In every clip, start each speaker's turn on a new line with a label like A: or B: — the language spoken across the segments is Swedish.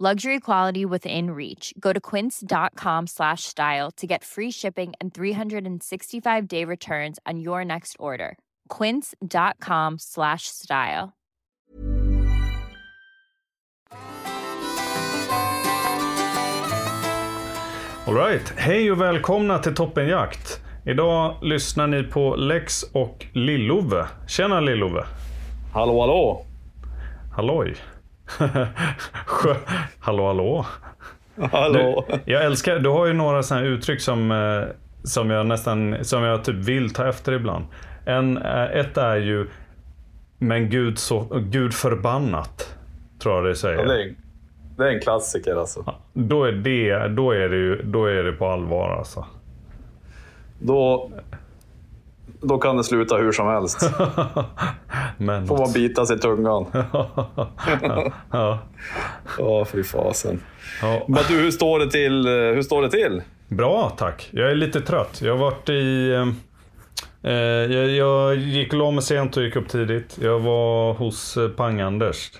A: Luxury quality within reach. Go to quince.com slash style to get free shipping and 365-day returns on your next order. quince.com slash style.
B: Alright, hej och välkomna till Toppenjakt. Idag lyssnar ni på Lex och Lillove. Tjena Lillove.
C: Hallå, hallå!
B: Halloj. Hallå hallå.
C: Hallå!
B: Du, jag älskar, du har ju några sådana här uttryck som, eh, som jag nästan, som jag typ vill ta efter ibland. En, eh, ett är ju, men gud, så, gud förbannat. Tror jag det säger.
C: Ja, det, är, det är en klassiker alltså.
B: Då är det, då är det, ju, då är det på allvar alltså.
C: Då, då kan det sluta hur som helst.
B: Men...
C: Får man bita sig i tungan.
B: ja.
C: Ja, fy fasen.
B: Ja.
C: Men du, hur står det till? eh, Hur står det till?
B: Bra, tack. Jag är lite trött. Jag har varit i... eh, Eh, jag, jag gick och la mig sent och gick upp tidigt. Jag var hos eh, Pang-Anders.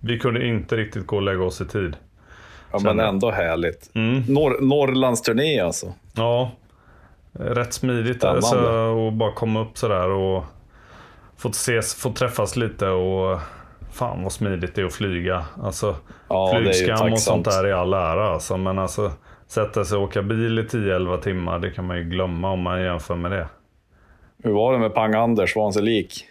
B: Vi kunde inte riktigt gå och lägga oss i tid.
C: Ja, men ändå härligt.
B: Mm.
C: Norr, Norrlandsturné alltså.
B: Ja, rätt smidigt alltså, och bara komma upp sådär och fått ses, fått träffas lite och fan vad smidigt det är att flyga. Alltså,
C: Ja,
B: flygskam och sånt där i all ära alltså, men alltså sätta sig och åka bil i 10-11 timmar, det kan man ju glömma om man jämför med det.
C: Hur var det med Pang-Anders? Var han sig lik?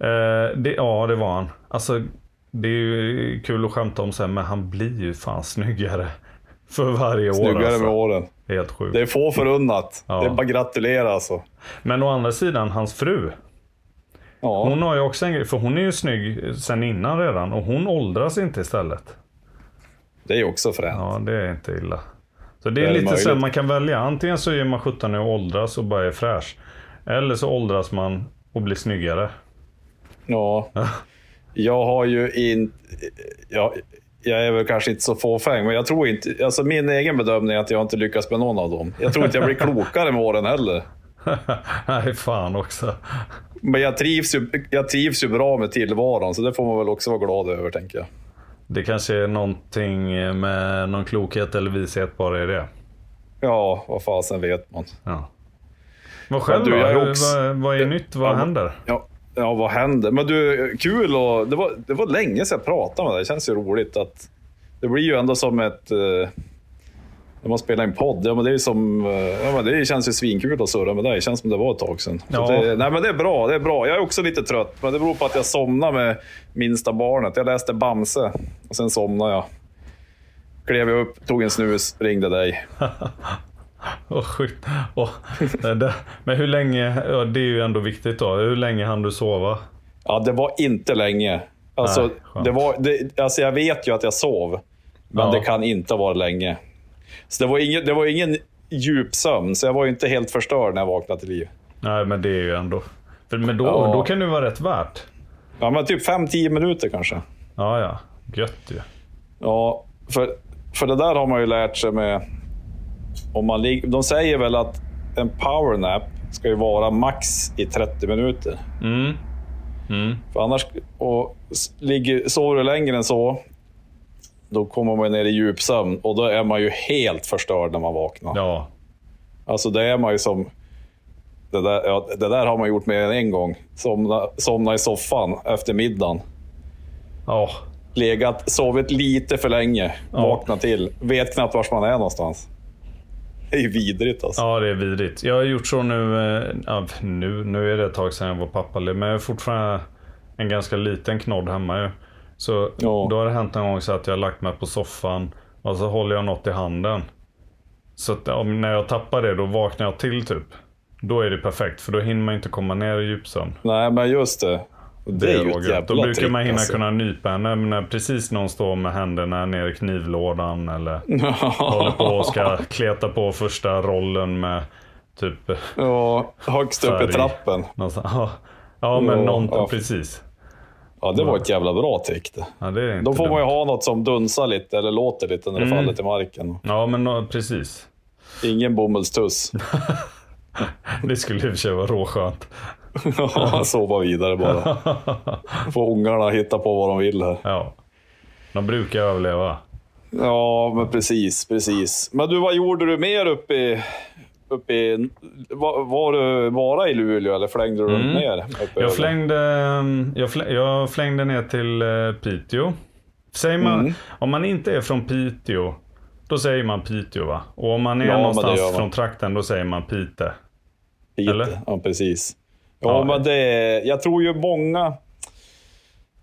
B: Eh, det, ja, det var han. Alltså, det är ju kul att skämta om sen, men han blir ju fan snyggare för varje år.
C: Snyggare
B: alltså.
C: med åren.
B: Helt sjukt.
C: Det är få förunnat.
B: Ja.
C: Det är bara att gratulera alltså.
B: Men å andra sidan, hans fru.
C: Ja,
B: Hon har ju också en grej, för hon är ju snygg sen innan redan och hon åldras inte istället.
C: det är ju också fränt.
B: Ja, det är inte illa. Så det
C: Det
B: är,
C: är
B: lite så här, man kan välja. Antingen så är man 17 och åldras och bara är fräsch. Eller så åldras man och blir snyggare.
C: Ja. Jag har ju inte... Jag, jag är väl kanske inte så fåfäng, men jag tror inte... Alltså min egen bedömning är att jag inte lyckats med någon av dem. Jag tror inte jag blir klokare med åren heller.
B: Nej, fan också.
C: Men jag trivs, ju, jag trivs ju bra med tillvaron, så det får man väl också vara glad över, tänker jag.
B: Det kanske är någonting med någon klokhet eller vishet bara i det.
C: Ja, vad fasen vet man.
B: Ja. Vad själv
C: du,
B: då?
C: också-
B: vad, vad är nytt? Vad
C: Ja,
B: händer?
C: Ja, ja, vad händer? Men du, kul och det var, det var länge sedan jag pratade med dig. Det känns ju roligt att... Det blir ju ändå som ett... Eh, när man spelar en podd, ja, men det, är som, eh, ja, men det känns ju svinkul att surra med dig. Det känns som det var ett tag sedan.
B: Ja.
C: det, nej, men det är bra, det är bra. Jag är också lite trött, men det beror på att jag somnade med minsta barnet. Jag läste Bamse och sen somnade jag. Klev jag upp, tog en snus, ringde dig.
B: Åh, sjukt. Där. Men hur länge, ja, det är ju ändå viktigt då. Hur länge hann du sova?
C: Ja, det var inte länge. Alltså,
B: Nej,
C: det var, det, alltså jag vet ju att jag sov, men
B: Ja.
C: det kan inte ha varit länge. Så det var, ingen, det var ingen djup sömn, så jag var ju inte helt förstörd när jag vaknade till liv.
B: Nej, men det är ju ändå... För, men då,
C: Ja.
B: då kan det vara rätt värt.
C: Ja, men typ 5-10 minuter kanske.
B: Ja, ja. Gött ju.
C: Ja, för, för det där har man ju lärt sig med... Om man de säger väl att en powernap ska ju vara max i 30 minuter.
B: Mm. Mm.
C: För annars, och ligger, sover du längre än så, då kommer man ner i djupsömn och då är man ju helt förstörd när man vaknar.
B: Ja.
C: Alltså det är man ju som... Det där, ja, det där har man gjort mer än en gång. Somna, somna i soffan efter middagen.
B: Ja.
C: Legat, sovit lite för länge,
B: Ja.
C: vaknat till. Vet knappt var man är någonstans. Det är ju vidrigt alltså.
B: Ja, det är vidrigt. Jag har gjort så nu, eh, ja, nu, nu är det ett tag sedan jag var pappaledig, men jag är fortfarande en ganska liten knodd hemma ju. Så
C: Ja.
B: då har det hänt en gång så att jag har lagt mig på soffan och så håller jag något i handen. Så att, ja, när jag tappar det, då vaknar jag till typ. Då är det perfekt, för då hinner man inte komma ner i djupsömn.
C: Nej, men just det. Det är ju ett jävla
B: Då brukar
C: trick,
B: man hinna
C: alltså.
B: kunna nypa henne när precis någon står med händerna ner i knivlådan eller håller på och ska kleta på första rollen med typ
C: Ja, högst upp i trappen.
B: någonstans. Ja, ja men
C: Ja,
B: någon,
C: ja.
B: precis.
C: Ja, det var ett jävla bra trick det.
B: Ja, det
C: Då får man ju
B: dumt.
C: ha något som dunsar lite eller låter lite när det
B: Mm.
C: faller till marken.
B: Ja, men precis.
C: Ingen bomullstuss.
B: Det skulle i och för sig vara råskönt.
C: Ja, Sova vidare bara. Får ungarna hitta på vad de vill här.
B: Ja. De brukar överleva.
C: Ja, men precis, precis. Men du, vad gjorde du mer uppe i... Uppe i var, var du bara i Luleå eller flängde du runt mer? Uppe
B: Mm. Jag flängde, jag, flä, jag flängde ner till eh, Piteå. Säger man,
C: Mm.
B: om man inte är från Piteå, då säger man Piteå va? Och om man är
C: Ja,
B: någonstans från trakten, då säger man Pite.
C: Pite.
B: eller?
C: Ja, precis. Ja,
B: Ja.
C: men det... Jag tror ju många...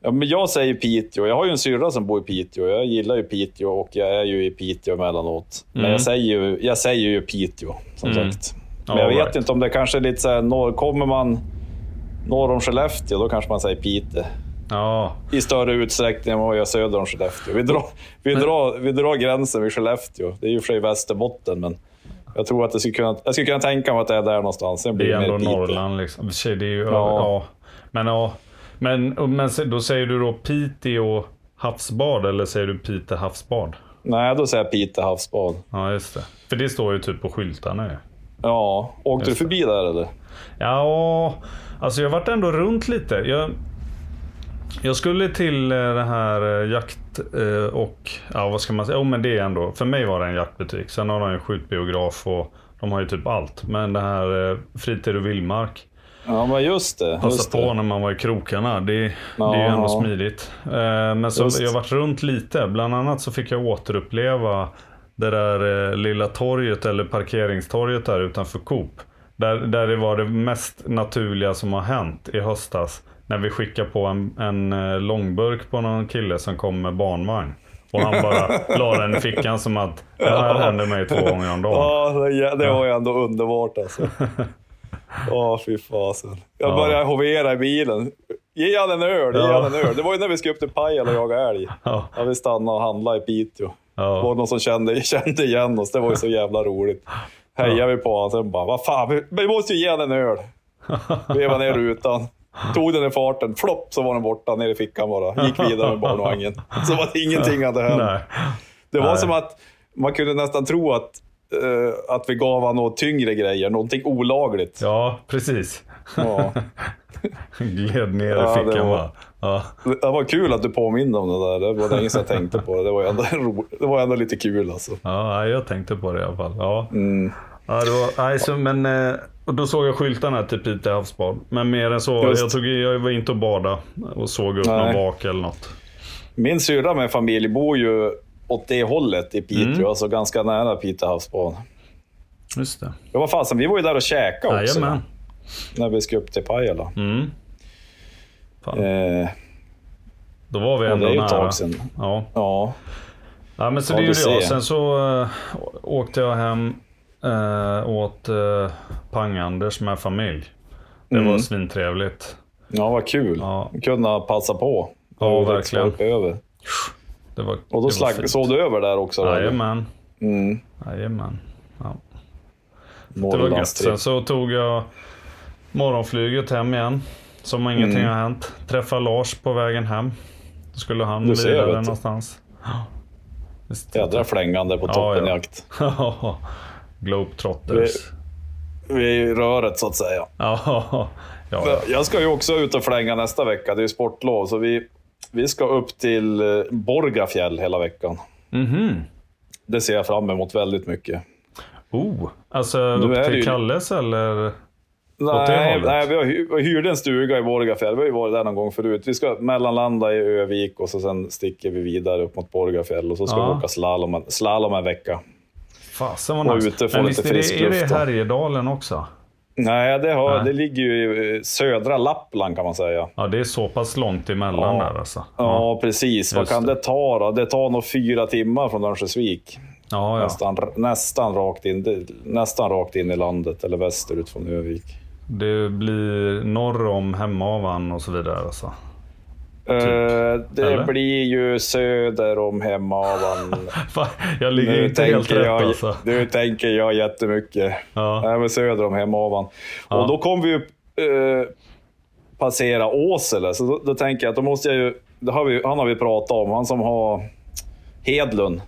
C: Ja, men jag säger Piteå. Jag har ju en syrra som bor i Piteå. Jag gillar ju Piteå och jag är ju i Piteå emellanåt. Men
B: Mm.
C: jag, säger ju, jag säger ju Piteå, som
B: Mm.
C: sagt. Men
B: All
C: jag vet
B: right.
C: inte om det kanske är lite så här, norr, kommer man norr om Skellefteå, då kanske man säger Pite.
B: Ja,
C: I större utsträckning än vad man gör söder om Skellefteå. Vi drar, vi, drar, vi drar gränsen vid Skellefteå. Det är ju för sig Västerbotten, men jag tror att det skulle kunna, jag skulle kunna tänka mig att det är där någonstans. Sen blir
B: det är ändå
C: Piteå.
B: Norrland liksom. Det är ju, ja.
C: Ja.
B: Men ja. Men, men då säger du då Piteå havsbad eller säger du Pite havsbad?
C: Nej, då säger jag Pite havsbad.
B: Ja, just det. För det står ju typ på skyltarna ju.
C: Ja, åkte du
B: det.
C: förbi där eller?
B: Ja, alltså jag varit ändå runt lite. Jag, jag skulle till eh, det här eh, jakt eh, och, ja vad ska man säga, oh, men det är ändå, för mig var det en jaktbutik. Sen har de en skjutbiograf och de har ju typ allt. Men det här fritid och vildmark.
C: Ja, men just det.
B: Passa
C: Just
B: på
C: det.
B: när man var i krokarna. Det, det är ju
C: Ja,
B: ändå
C: ja.
B: smidigt. Eh, Men så
C: Just.
B: jag har varit runt lite. Bland annat så fick jag återuppleva det där eh, lilla torget eller parkeringstorget där utanför Coop. Där, där det var det mest naturliga som har hänt i höstas. När vi skickade på en, en eh, långburk på någon kille som kom med barnvagn. Och han bara la den i fickan som att det här händer mig två gånger om dagen.
C: Ja, det, det var ju ändå underbart alltså. Ja, fy fasen. Jag
B: Ja.
C: började hovera i bilen. Ge han en öl, ge
B: Ja.
C: han en öl. Det var ju när vi skulle upp till Pajala och jaga älg.
B: Ja,
C: Ja, vi stannade och handlade i Piteå. Det var
B: ja,
C: någon som kände, kände igen oss. Det var ju så jävla roligt. Hejade vi på honom, sen bara, vad fan, vi, vi måste ju ge honom en öl. Vevade ner rutan. Tog den i farten, flopp så var den borta, ner i fickan bara. Gick vidare med barnvagnen. Så att ingenting hade hänt. Det var
B: Nej.
C: som att man kunde nästan tro att, eh, att vi gav honom något tyngre grejer, någonting olagligt.
B: Ja, precis.
C: Ja.
B: Gled ner
C: Ja,
B: i
C: det
B: fickan
C: var-
B: bara. Ja.
C: Det var kul att du påminde om det där. Det var länge sedan jag tänkte på det. Det var ändå, ro, det var ändå lite kul alltså.
B: Ja, jag tänkte på det i alla fall. Ja.
C: Mm.
B: Ja, det var, nej, så, men, eh, och då såg jag skyltarna till Pite havsbad. Men mer än så,
C: Just.
B: jag, tog, jag var inte och bada och såg upp
C: Nej.
B: någon vak eller något.
C: Min syrra med familj bor ju åt det hållet i Piteå,
B: Mm.
C: alltså ganska nära Piteå havsbad.
B: Just det.
C: Ja, vad fasen, vi var ju där och käkade också.
B: Jajamän.
C: När vi skulle upp till Pajala.
B: Mm.
C: Eh,
B: Då var vi ändå
C: det är ju ett
B: nära.
C: tag sedan.
B: Ja.
C: Ja,
B: ja, men så
C: Ja,
B: det gjorde jag. Sen så äh, åkte jag hem äh, åt äh, Pang-Anders med familj. Det
C: Mm.
B: var svintrevligt.
C: ja vad kul.
B: Ja.
C: Kunna passa på.
B: Ja, verkligen.
C: över.
B: Det var,
C: Och då slag, såg du över där också?
B: Jajamän.
C: Mm.
B: Jajamän. Ja. Det var gött. Sen så tog jag morgonflyget hem igen. Som om ingenting
C: Mm.
B: har hänt. Träffade Lars på vägen hem. Då skulle han
C: vet du.
B: någonstans. Ja. Visst.
C: Jädra flängande på
B: Ja,
C: toppenjakt.
B: ja. Globetrotters.
C: Vid röret så att säga.
B: Ja, ja. ja.
C: Jag ska ju också ut och flänga nästa vecka. Det är ju sportlov. Så vi, vi ska upp till eh, Borgafjäll hela veckan.
B: Mhm.
C: Det ser jag fram emot väldigt mycket.
B: Oh, alltså
C: Nu
B: upp till
C: ju-
B: Kalles eller?
C: Nej, nej vi, har, hy- vi hyrde en stuga i Borgafjäll. Vi har ju varit där någon gång förut. Vi ska mellanlanda i Övik och så sen sticker vi vidare upp mot Borgafjäll och så ska
B: Ja.
C: vi åka slalom, slalom en vecka.
B: Fasen vad nice. Men visst är det, är det. Härjedalen också?
C: Nej, det, har,
B: Nej.
C: det ligger ju i södra Lappland kan man säga.
B: Ja, det är så pass långt emellan
C: Ja.
B: där alltså.
C: Ja, precis. Vad kan
B: det.
C: det ta då? Det tar nog fyra timmar från Örnsköldsvik.
B: ja, ja.
C: Nästan, nästan, rakt in, nästan rakt in i landet, eller västerut från Övik.
B: Det blir norr om Hemavan och så vidare alltså.
C: Eh, det
B: Typ. Eller?
C: blir ju söder om Hemavan.
B: Jag ligger
C: nu,
B: inte helt
C: tänker
B: rätt
C: jag,
B: alltså.
C: nu tänker jag jättemycket.
B: Ja.
C: Nej, men söder om Hemavan.
B: Ja.
C: Och då kommer vi ju eh, passera Åsele, så då, då tänker jag att då måste jag ju... Det har vi, han har vi pratat om, han som har Hedlund.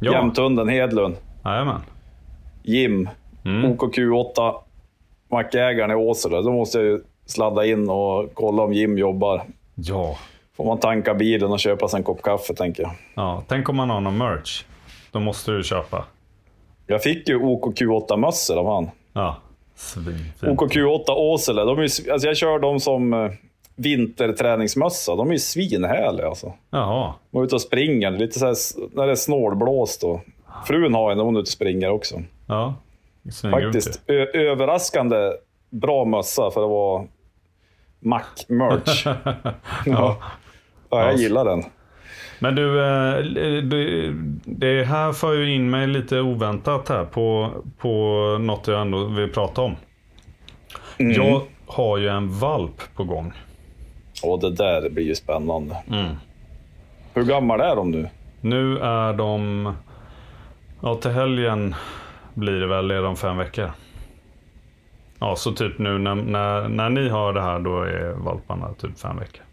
B: Ja.
C: Jämtunden Hedlund.
B: Jajamän.
C: Jim.
B: Mm.
C: OKQ8. Mackägaren i Åsele. Då måste jag ju sladda in och kolla om Jim jobbar.
B: Ja.
C: Får man tanka bilen och köpa sig en kopp kaffe, tänker jag.
B: ja. Tänk om man har någon merch. Då måste du köpa.
C: Jag fick ju OKQ8-mössor av han.
B: Ja. Svinfint.
C: OKQ8 Åsele, de är, alltså jag kör dem som eh, vinterträningsmössa. De är ju svinhärliga alltså.
B: Jaha.
C: De är ute och springer, lite så här, när det är snålblåst. Och. Frun har en, hon är ute och springer också.
B: Ja.
C: Faktiskt överraskande bra mössa för att vara Mac-merch. ja. ja, jag gillar den.
B: Men du, eh, det, det här för ju in mig lite oväntat här på, på något jag ändå vill prata om.
C: Mm.
B: Jag har ju en valp på gång.
C: Och det där blir ju spännande.
B: Mm.
C: Hur gammal är de nu?
B: Nu är de, ja till helgen blir det väl, är de fem veckor. Ja, så typ nu när, när, när ni har det här då är valparna typ fem veckor.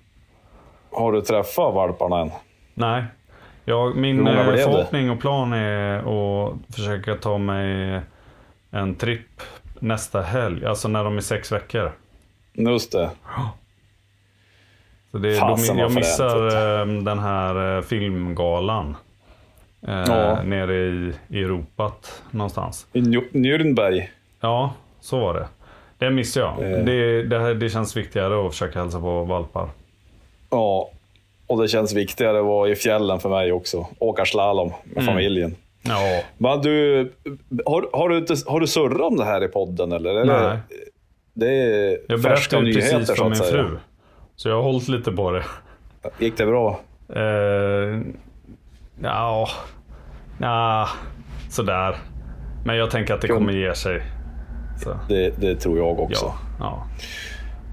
C: Har du träffat valparna än?
B: Nej, jag, min eh, förhoppning och plan är att försöka ta mig en tripp nästa helg, alltså när de är sex veckor.
C: Just det.
B: Så det,
C: Fasen,
B: jag
C: vad
B: missar
C: fränt.
B: eh, den här eh, filmgalan. Eh,
C: Ja.
B: Nere i, i Europat någonstans.
C: I Nü- Nürnberg.
B: Ja, så var det. Det missade jag.
C: Eh.
B: Det, det, här, det känns viktigare att försöka hälsa på valpar.
C: Ja, och det känns viktigare att vara i fjällen för mig också. Åka slalom med
B: Mm.
C: familjen.
B: Ja,
C: Men du, har, har, du inte, har du surrat om det här i podden eller?
B: Nej.
C: Det, det är
B: Jag
C: färska
B: berättade ju
C: nyheter
B: precis för min
C: säga.
B: fru. Så jag har hållit lite på det.
C: Gick det bra?
B: Eh, ja, ja, sådär. Men jag tänker att det kommer ge sig.
C: Det, det tror jag också.
B: ja, ja.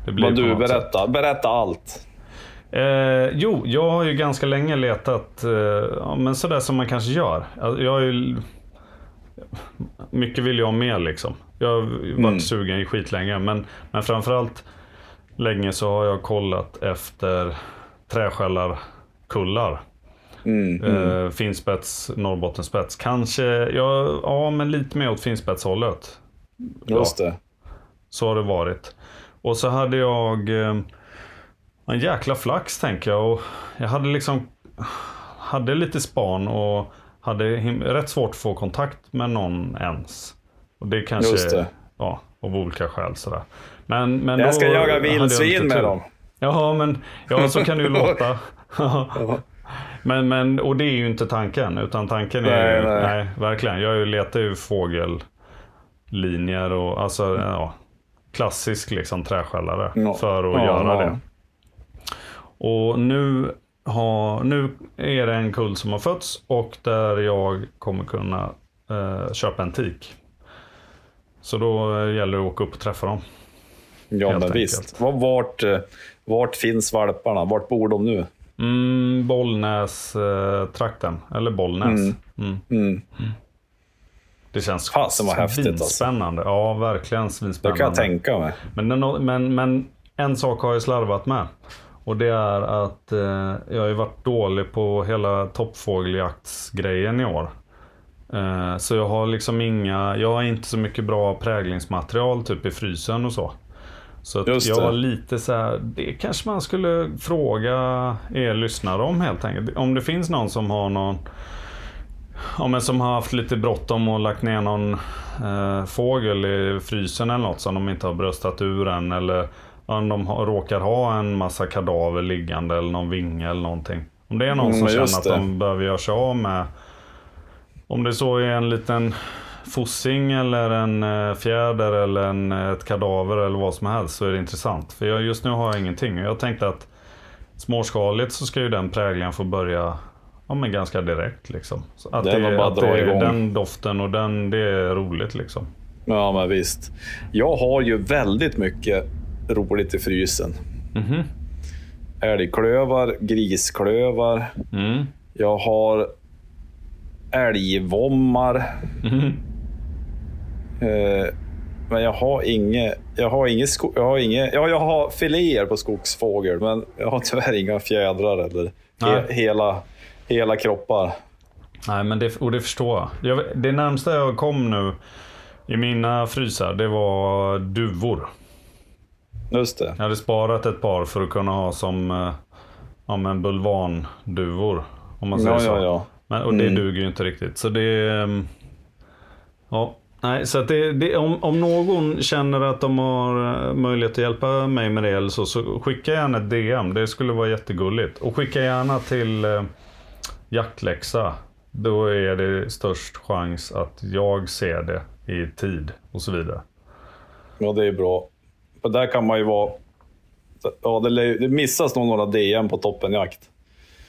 B: Det blir
C: Men du,
B: sätt.
C: berätta, berätta allt.
B: Eh, jo, jag har ju ganska länge letat, eh, ja, men sådär som man kanske gör. Alltså, Jag har ju, mycket vill jag ha med liksom. Jag har varit
C: Mm.
B: sugen i skitlänge, men, men framförallt länge så har jag kollat efter träskällarkullar.
C: Mm,
B: Eh, finspets, Norrbottenspets. Kanske, ja, ja men lite mer åt finspetshållet.
C: Just det.
B: Så har det varit. Och så hade jag eh, en jäkla flax tänker jag. Och jag hade liksom hade lite span och hade rätt svårt att få kontakt med någon ens. Och det kanske,
C: Just det.
B: ja, av olika skäl sådär. Men, men
C: Jag ska
B: då
C: jaga
B: jag
C: vildsvin
B: lite
C: med dem.
B: Jaha, men ja, så kan det ju låta. men, men, och det är ju inte tanken. Utan tanken är ju,
C: nej.
B: nej, verkligen. Jag letar ju fågellinjer och alltså, ja, klassisk liksom träskällare
C: Ja.
B: för att
C: Ja,
B: göra
C: ja.
B: det. Och nu, har, nu är det en kull som har fötts och där jag kommer kunna eh, köpa en tik. Så då eh, gäller det att åka upp och träffa dem.
C: Ja, men
B: enkelt.
C: visst. Var- Vart, eh, vart finns valparna? Vart bor de nu?
B: Mm, Bollnäs-trakten. Eller Bollnäs. Mm.
C: Mm.
B: Det känns
C: Fasen vad häftigt, alltså.
B: Ja, verkligen
C: Det
B: svinspännande.
C: kan jag tänka mig.
B: Men, men, men en sak har jag slarvat med. Och det är att eh, jag har ju varit dålig på hela toppfågeljaktsgrejen i år. Eh, så jag har liksom inga, jag har inte så mycket bra präglingsmaterial typ i frysen och så. Så jag var lite så här, det kanske man skulle fråga er lyssnare om helt enkelt. Om det finns någon som har någon Ja, men som har haft lite bråttom och lagt ner någon eh, fågel i frysen eller något som de inte har bröstat ur än. Eller om de har, råkar ha en massa kadaver liggande eller någon vinge eller någonting. Om det är någon
C: Mm,
B: som känner att
C: det.
B: de behöver göra sig av med. Om det så är en liten fossing eller en eh, fjäder eller en, ett kadaver eller vad som helst så är det intressant. För jag, just nu har jag ingenting. Jag tänkte att småskaligt så ska ju den präglingen få börja ja, men ganska direkt. Liksom. Så att
C: Det är nog bara
B: att
C: dra
B: det,
C: igång.
B: Den doften och den, det är roligt liksom.
C: Ja, men visst. Jag har ju väldigt mycket roligt i frysen.
B: Mhm.
C: Älgklövar, grisklövar.
B: Mm.
C: Jag har älgvommar.
B: Mhm.
C: Eh, men jag har inget... Jag har inget, jag har inget... Ja, jag har filéer på skogsfågel, men jag har tyvärr inga fjädrar eller he, hela, hela kroppar.
B: Nej, men det, och det förstår jag. jag. Det närmsta jag kom nu i mina frysar, det var duvor.
C: Just det.
B: Jag hade sparat ett par för att kunna ha som eh, ja, men bulvanduvor. Om man säger
C: Ja,
B: så.
C: ja, ja.
B: Men, och det
C: Mm.
B: duger ju inte riktigt. Så det ehm, Ja, nej, så det, det, om, om någon känner att de har eh, möjlighet att hjälpa mig med det eller så, så skicka gärna ett DM. Det skulle vara jättegulligt. Och skicka gärna till eh, jaktläxa. Då är det störst chans att jag ser det i tid och så vidare.
C: Ja, det är bra. För där kan man ju vara... Ja, det, det missas nog några DM på toppenjakt.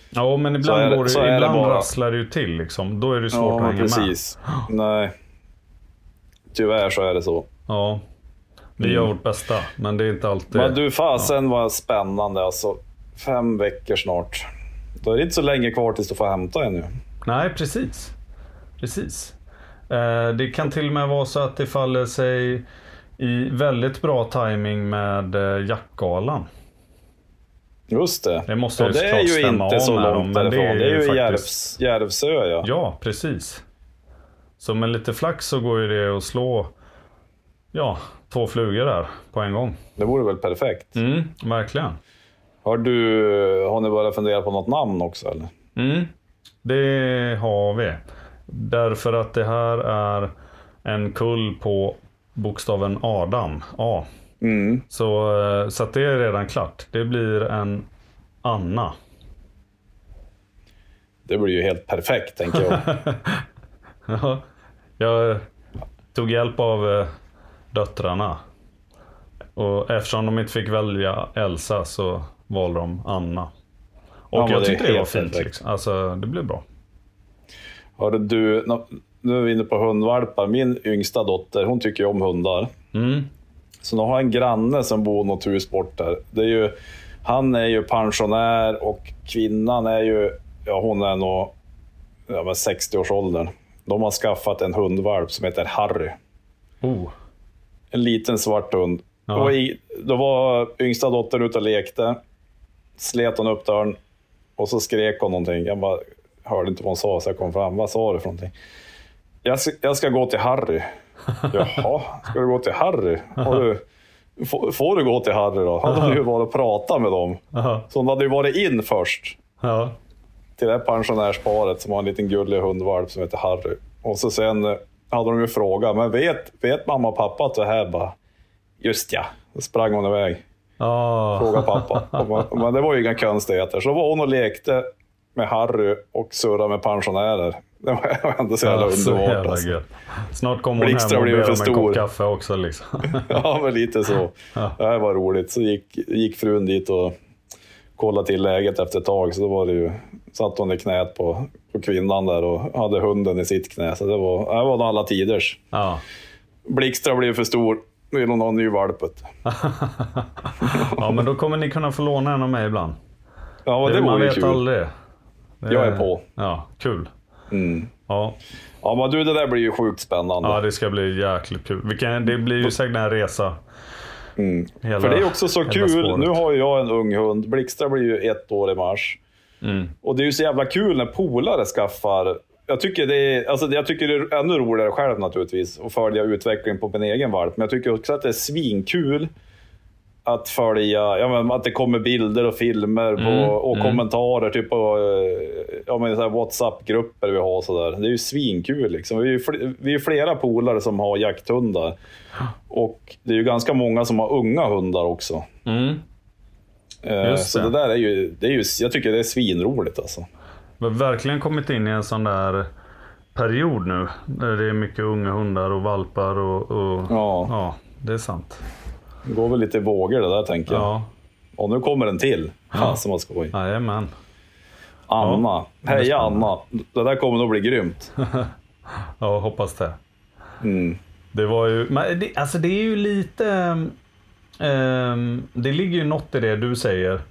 B: Ja, men ibland,
C: är det-
B: går det,
C: det
B: ibland
C: bara.
B: rasslar det ju till. Liksom. Då är det svårt
C: Ja,
B: att hänga med.
C: precis. Nej. Tyvärr så är det så.
B: Ja, vi gör vårt bästa, men det är inte alltid...
C: Men du, fasen vad spännande alltså. Fem veckor snart. Då är det inte så länge kvar tills du får hämta ännu.
B: Nej, precis. Precis. Eh, det kan till och med vara så att det faller sig i väldigt bra timing med eh, jaktgalan.
C: Just det.
B: Det måste
C: ja,
B: jag
C: det är ju inte så långt
B: men det
C: därifrån.
B: är
C: Det är
B: ju
C: ju
B: faktiskt-
C: Järvs, Järvsö ja.
B: Ja, precis. Så med lite flax så går ju det att slå ja, två flugor där på en gång.
C: Det vore väl perfekt.
B: Mm, verkligen.
C: Har, du, har ni börjat fundera på något namn också eller?
B: Mm, det har vi. Därför att det här är en kull på bokstaven Adam, A.
C: Mm.
B: Så, eh, så det är redan klart. Det blir en Anna.
C: Det blir ju helt perfekt tänker jag.
B: Ja, Jag tog hjälp av eh, döttrarna. Och eftersom de inte fick välja Elsa så valde de Anna. Och
C: Ja,
B: jag
C: det
B: tyckte det var
C: helt
B: fint. Liksom. Alltså, det blev bra.
C: Hörde du, nu är vi inne på hundvalpar. Min yngsta dotter, hon tycker om hundar.
B: Mm.
C: Så nu har jag en granne som bor något hus bort där. Det är ju, han är ju pensionär och kvinnan är ju, ja hon är nog ja, men 60-årsåldern. De har skaffat en hundvalp som heter Harry.
B: Oh.
C: En liten svart hund.
B: Ja.
C: Och i, då var yngsta dottern ute och lekte. Slet hon upp dörren och så skrek hon någonting. Jag bara hörde inte vad hon sa så jag kom fram. Vad sa du för någonting? Jag ska, jag ska gå till Harry. Jaha, ska du gå till Harry? Har du, får, får du gå till Harry då? Han hade ju varit och pratat med dem. Så hon hade ju varit in först till det här pensionärsparet som har en liten gullig hundvalp som heter Harry. Och så sen eh, hade de ju frågat, men vet, vet mamma och pappa att det här bara... Just ja, då sprang hon iväg.
B: Ah.
C: Fråga pappa. Men det var ju inga konstigheter. Så var hon och lekte med Harry och surrade med pensionärer. Det var ändå så jävla
B: Ja, så
C: underbart.
B: jävla
C: Alltså.
B: Snart kommer hon
C: Blixtra
B: hem och ber om en kopp kaffe också. Liksom.
C: Ja, men lite så. Det här var roligt. Så gick, gick frun dit och kollade till läget efter ett tag. Så då var det ju, satt hon i knät på, på kvinnan där och hade hunden i sitt knä. Så det var, det var alla tiders.
B: Ja.
C: Blixtra blev för stor. Nu vill hon ha en ny valpet.
B: ja, men då kommer ni kunna få låna en av mig ibland.
C: Ja, det,
B: man
C: vore ju
B: vet
C: kul.
B: aldrig. Det-
C: Jag är på.
B: Ja, kul.
C: Mm.
B: Ja.
C: Ja, men du, det där blir ju sjukt spännande.
B: ja, det ska bli jäkligt kul. Vi kan, det blir ju säkert en resa. Hela,
C: För det är också så kul.
B: spåret.
C: Nu har jag en ung hund. Blixtra blir ju ett år i mars.
B: Mm.
C: Och det är ju så jävla kul när polare skaffar... Jag tycker det är, alltså jag tycker det är ännu roligare själv naturligtvis att följa utvecklingen på min egen valp. Men jag tycker också att det är svinkul att följa, ja, men att det kommer bilder och filmer på,
B: Mm,
C: och
B: mm.
C: kommentarer typ på eh, ja, men så WhatsApp-grupper vi har. Så där. Det är ju svinkul. Liksom. Vi är fl- vi är flera polare som har jakthundar. Och det är ju ganska många som har unga hundar också.
B: Mm.
C: Eh, så
B: det
C: där är ju, det är ju, jag tycker det är svinroligt alltså.
B: Vi har verkligen kommit in i en sån där period nu. Där det är mycket unga hundar och valpar och... och
C: Ja.
B: ja, det är sant.
C: Det går väl lite i vågor det där tänker jag.
B: Ja,
C: Och nu kommer en till. Fasen vad skoj.
B: jajamän.
C: Anna.
B: är
C: Heja. Anna. Det där kommer nog bli grymt.
B: Ja, hoppas det.
C: Mm.
B: Det var ju, men det, alltså det är ju lite, ehm, det ligger ju något i det du säger.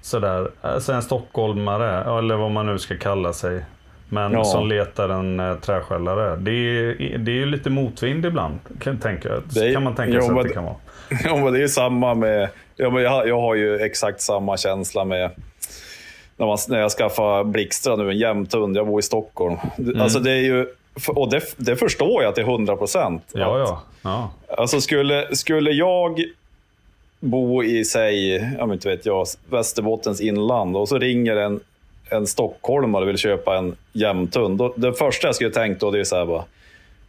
B: Sådär, alltså en stockholmare, eller vad man nu ska kalla sig. Men
C: Ja.
B: som letar en uh, träskällare. Det är, det är ju lite motvind ibland, kan, tänka,
C: Det är-
B: kan man tänka sig att det kan vara.
C: Ja, men det är ju samma med... Ja, men jag, jag har ju exakt samma känsla med när, man, när jag skaffade Blixtra nu, en jämthund. Jag bor i Stockholm.
B: Mm.
C: Alltså det är ju... Och det, det förstår jag till 100 procent.
B: Ja, ja. ja.
C: Alltså skulle, skulle jag bo i, säg, jag vet inte vet jag, Västerbottens inland och så ringer en, en stockholmare vill köpa en jämthund. Då, det första jag skulle tänkt då det är så här bara,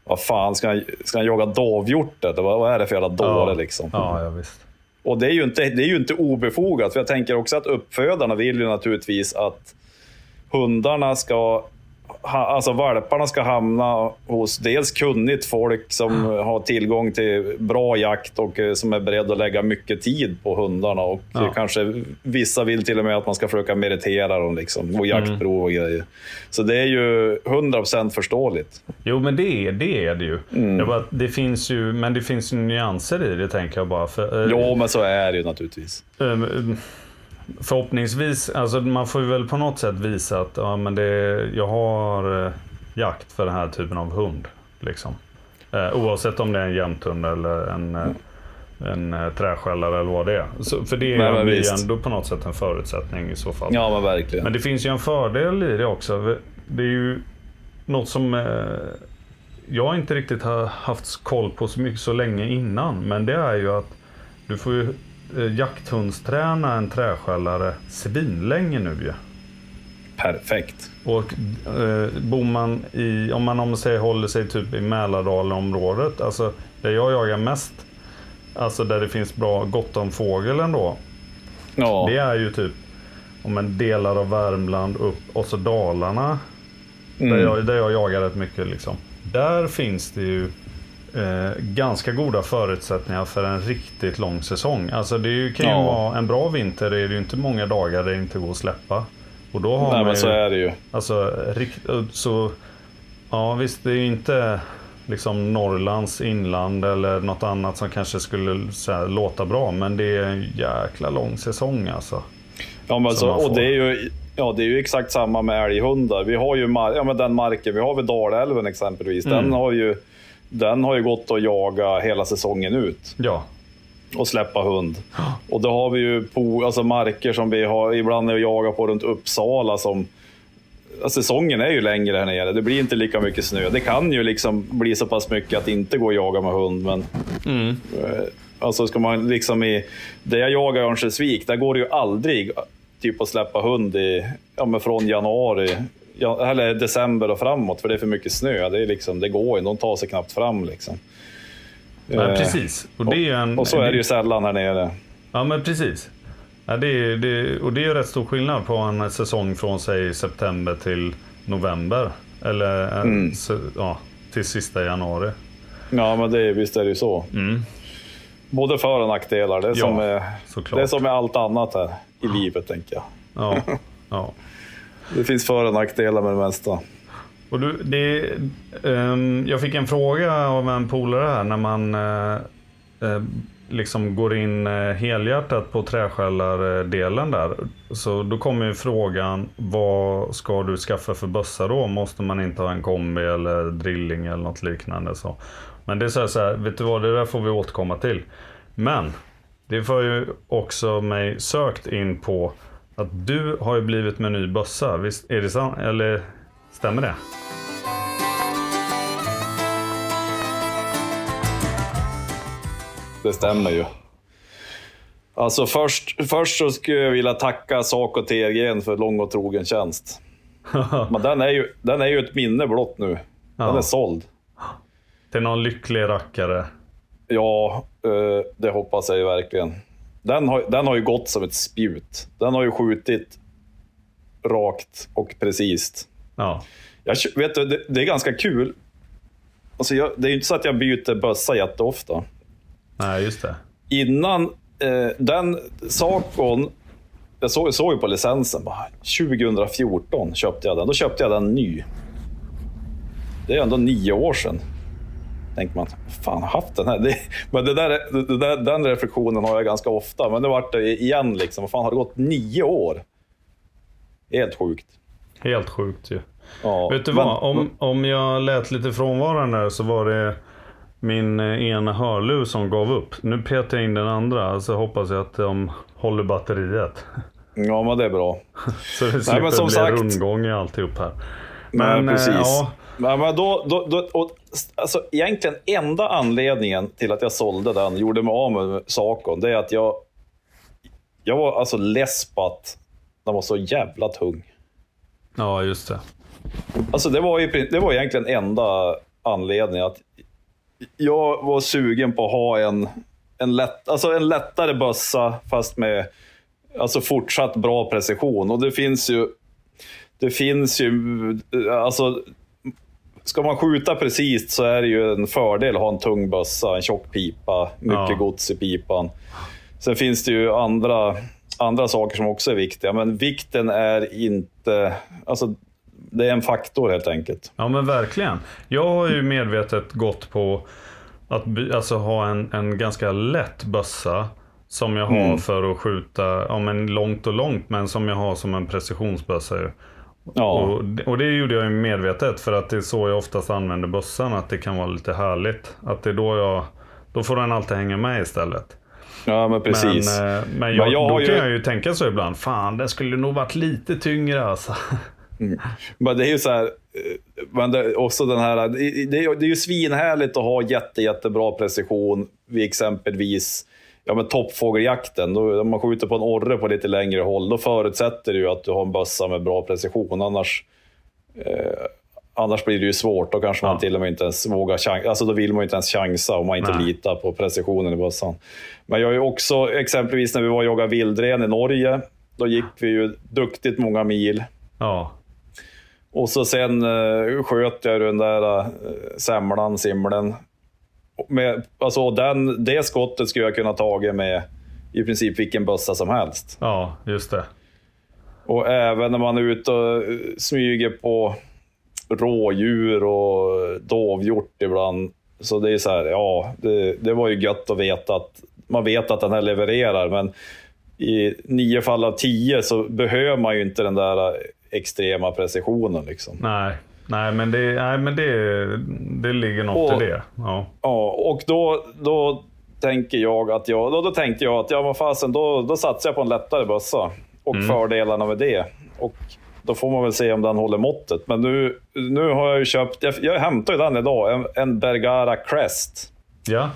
C: vad fan, ska han, ska han jaga dovhjort eller vad, vad är det för jävla dåre
B: ja.
C: liksom?
B: Ja, ja, visst.
C: Och det är, ju inte, det är ju inte obefogat, för jag tänker också att uppfödarna vill ju naturligtvis att hundarna ska alltså valparna ska hamna hos dels kunnigt folk som har tillgång till bra jakt och eh, som är beredda att lägga mycket tid på hundarna. Och
B: Ja.
C: eh, kanske vissa vill till och med att man ska försöka meritera dem liksom, och jaktprov och grejer. Så det är ju 100% förståeligt.
B: Jo, men det är det, är det ju. Det, bara, det finns ju. Men det finns ju nyanser i det, tänker jag bara. För, eh,
C: Jo, men så är det ju naturligtvis.
B: Um, Förhoppningsvis, alltså man får ju väl på något sätt visa att ja, men det, jag har eh, jakt för den här typen av hund. Liksom. Eh, oavsett om det är en jämthund eller en, eh, en eh, träskällare eller vad det är. Så, för det blir ju ändå på något sätt en förutsättning i så fall.
C: Ja, men verkligen.
B: Men det finns ju en fördel i det också. Det är ju något som eh, jag inte riktigt har haft koll på så mycket så länge innan. Men det är ju att du får ju eh, jakthundsträna en träskällare svinlänge nu ju.
C: Perfekt.
B: Och eh, bor man i, om man om säger håller sig typ i Mälardalenområdet, alltså där jag jagar mest, alltså där det finns bra gott om fågel ändå,
C: Ja.
B: det är ju typ om en delar av Värmland upp och så Dalarna.
C: Mm.
B: Där, jag, där jag jagar rätt mycket. Liksom. Där finns det ju eh, ganska goda förutsättningar för en riktigt lång säsong. Alltså det är kan ju
C: Ja.
B: vara en bra vinter, är det ju inte många dagar det inte går att släppa. Och då har
C: Nej,
B: man
C: men
B: ju,
C: så är det ju.
B: Alltså, rikt, så, ja visst, det är ju inte liksom Norrlands inland eller något annat som kanske skulle här, låta bra. Men det är en jäkla lång säsong alltså.
C: Ja, men
B: som
C: så,
B: man
C: och det är, ju, ja, det är ju exakt samma med älghundar. Vi har ju mar- ja, men den marken, vi har vid Dalälven exempelvis. Den,
B: Mm.
C: har ju, den har ju gått att jaga hela säsongen ut
B: Ja,
C: och släppa hund. Och då har vi ju på, alltså marker som vi har ibland när vi jagar på runt Uppsala som ja, Säsongen är ju längre här nere. Det blir inte lika mycket snö. Det kan ju liksom bli så pass mycket att inte gå och jaga med hund. Men eh, alltså ska man liksom i... Där jag jagar i Örnsköldsvik, där går det ju aldrig typ att släppa hund i, ja, men från januari ja, eller december och framåt. För det är för mycket snö. Det, är liksom, det går ju. De tar sig knappt fram. Liksom.
B: men
C: Eh,
B: precis. Och, det är en,
C: och så är det ju sällan här nere.
B: Ja, men precis. Ja, det är, det, och det är ju rätt stor skillnad på en säsong från säg september till november. Eller eh,
C: Mm.
B: ja, till sista januari.
C: Ja, men det, visst är det ju så. Både för och nackdelar. Det är,
B: Mm. Ja,
C: som, är,
B: såklart.
C: det är som med allt annat här i livet, tänker jag.
B: Ja, ja.
C: Det finns för och nackdelar med det mesta.
B: Och du, det, um, jag fick en fråga av en polare här när man uh, uh, liksom går in eh, helhjärtat på träskällardelen där. Så då kommer ju frågan, vad ska du skaffa för bössa då? Måste man inte ha en kombi eller drilling eller något liknande? Så. Men det är så här, så här, vet du vad, det där får vi återkomma till. Men det får ju också mig sökt in på att du har ju blivit med ny bössa. Visst är det sant? Eller stämmer det?
C: Det stämmer ju. Alltså först, först så skulle jag vilja tacka Saco TRG för lång och trogen tjänst. Men den är ju, den är ju ett minne blott nu. Den
B: Ja.
C: är såld.
B: Till någon lycklig rackare.
C: Ja, eh, det hoppas jag ju verkligen. Den har, den har ju gått som ett spjut. Den har ju skjutit rakt och precis.
B: Ja.
C: Jag, vet du, det, det är ganska kul. Alltså jag, det är ju inte så att jag byter bössa jätteofta.
B: Nej, just det.
C: Innan eh, den Sacon, jag såg, såg ju på licensen, bara, 2014 köpte jag den. Då köpte jag den ny. Det är ändå nio år sedan. Tänker man, fan har haft den här? Det, men det där, det där, den reflektionen har jag ganska ofta, men det vart det igen liksom. Fan, har det gått nio år? Helt sjukt.
B: Helt sjukt ju.
C: Ja,
B: Vet du
C: men-
B: vad? Om, om jag lät lite frånvarande så var det min eh, ena hörlur som gav upp. Nu petar jag in den andra, så hoppas jag att de håller batteriet.
C: Ja, men det är bra.
B: Så det slipper
C: men som
B: bli
C: sagt-
B: rundgång i alltihop här.
C: Men,
B: Men, eh,
C: precis.
B: ja.
C: Men, men då, då, då, och, alltså, egentligen enda anledningen till att jag sålde den, gjorde mig av med Sacon, det är att jag, jag var alltså less på att den var så jävla tung.
B: Ja, just det.
C: Alltså det var, ju, det var egentligen enda anledningen. att Jag var sugen på att ha en, en, lätt, alltså en lättare bössa fast med alltså fortsatt bra precision. Och det finns ju, det finns ju, alltså ska man skjuta precis så är det ju en fördel att ha en tung bössa, en tjock pipa, mycket
B: Ja.
C: gods i pipan. Sen finns det ju andra, andra saker som också är viktiga, men vikten är inte... Alltså, det är en faktor helt enkelt.
B: Ja men verkligen. Jag har ju medvetet gått på att alltså, ha en, en ganska lätt bössa. Som jag har
C: Mm.
B: för att skjuta ja, men långt och långt men som jag har som en precisionsbössa. ju.
C: Ja,
B: Och, och det gjorde jag ju medvetet för att det är så jag oftast använder bössan. Att det kan vara lite härligt. Att det är då jag... Då får den alltid hänga med istället.
C: ja men precis.
B: Men, eh, men jag,
C: jag
B: då kan
C: ju-
B: jag ju tänka så ibland. Fan, den skulle nog varit lite tyngre alltså.
C: Men det är ju så här, eh, men det, också den här, det, det är ju svinhärligt att ha jätte, jättebra precision vid exempelvis ja, men toppfågeljakten. Då, om man skjuter på en orre på lite längre håll, då förutsätter det ju att du har en bössa med bra precision. Annars, eh, annars blir det ju svårt. Då kanske man
B: Ja.
C: till och med inte ens vågar chansa. Alltså då vill man ju inte ens chansa om man inte
B: Nej.
C: litar på precisionen i bössan. Men jag har ju också, exempelvis när vi var och jagade vildren i Norge, då gick vi ju duktigt många mil.
B: Ja,
C: Och så sen uh, sköt jag den där uh, semlan, simlen. Med, alltså den, det skottet skulle jag kunna tagit med i princip vilken bössa som helst.
B: ja just det.
C: Och även när man är ute och eh, smyger på rådjur och dovhjort ibland. Så det är så här, ja, det, det var ju gött att veta att man vet att den här levererar, men i nio fall av tio så behöver man ju inte den där extrema precisionen. Liksom.
B: Nej, nej men, det, nej, men det, det ligger något
C: Och-
B: i det. Ja.
C: Ja, och då, då tänker jag att jag, då, då tänkte jag att ja, men fasen, då, då satsar jag på en lättare bössa och fördelarna med det. Och då får man väl se om den håller måttet. Men nu, nu har jag ju köpt, jag, jag hämtade ju den idag, en, en Bergara Crest
B: ja,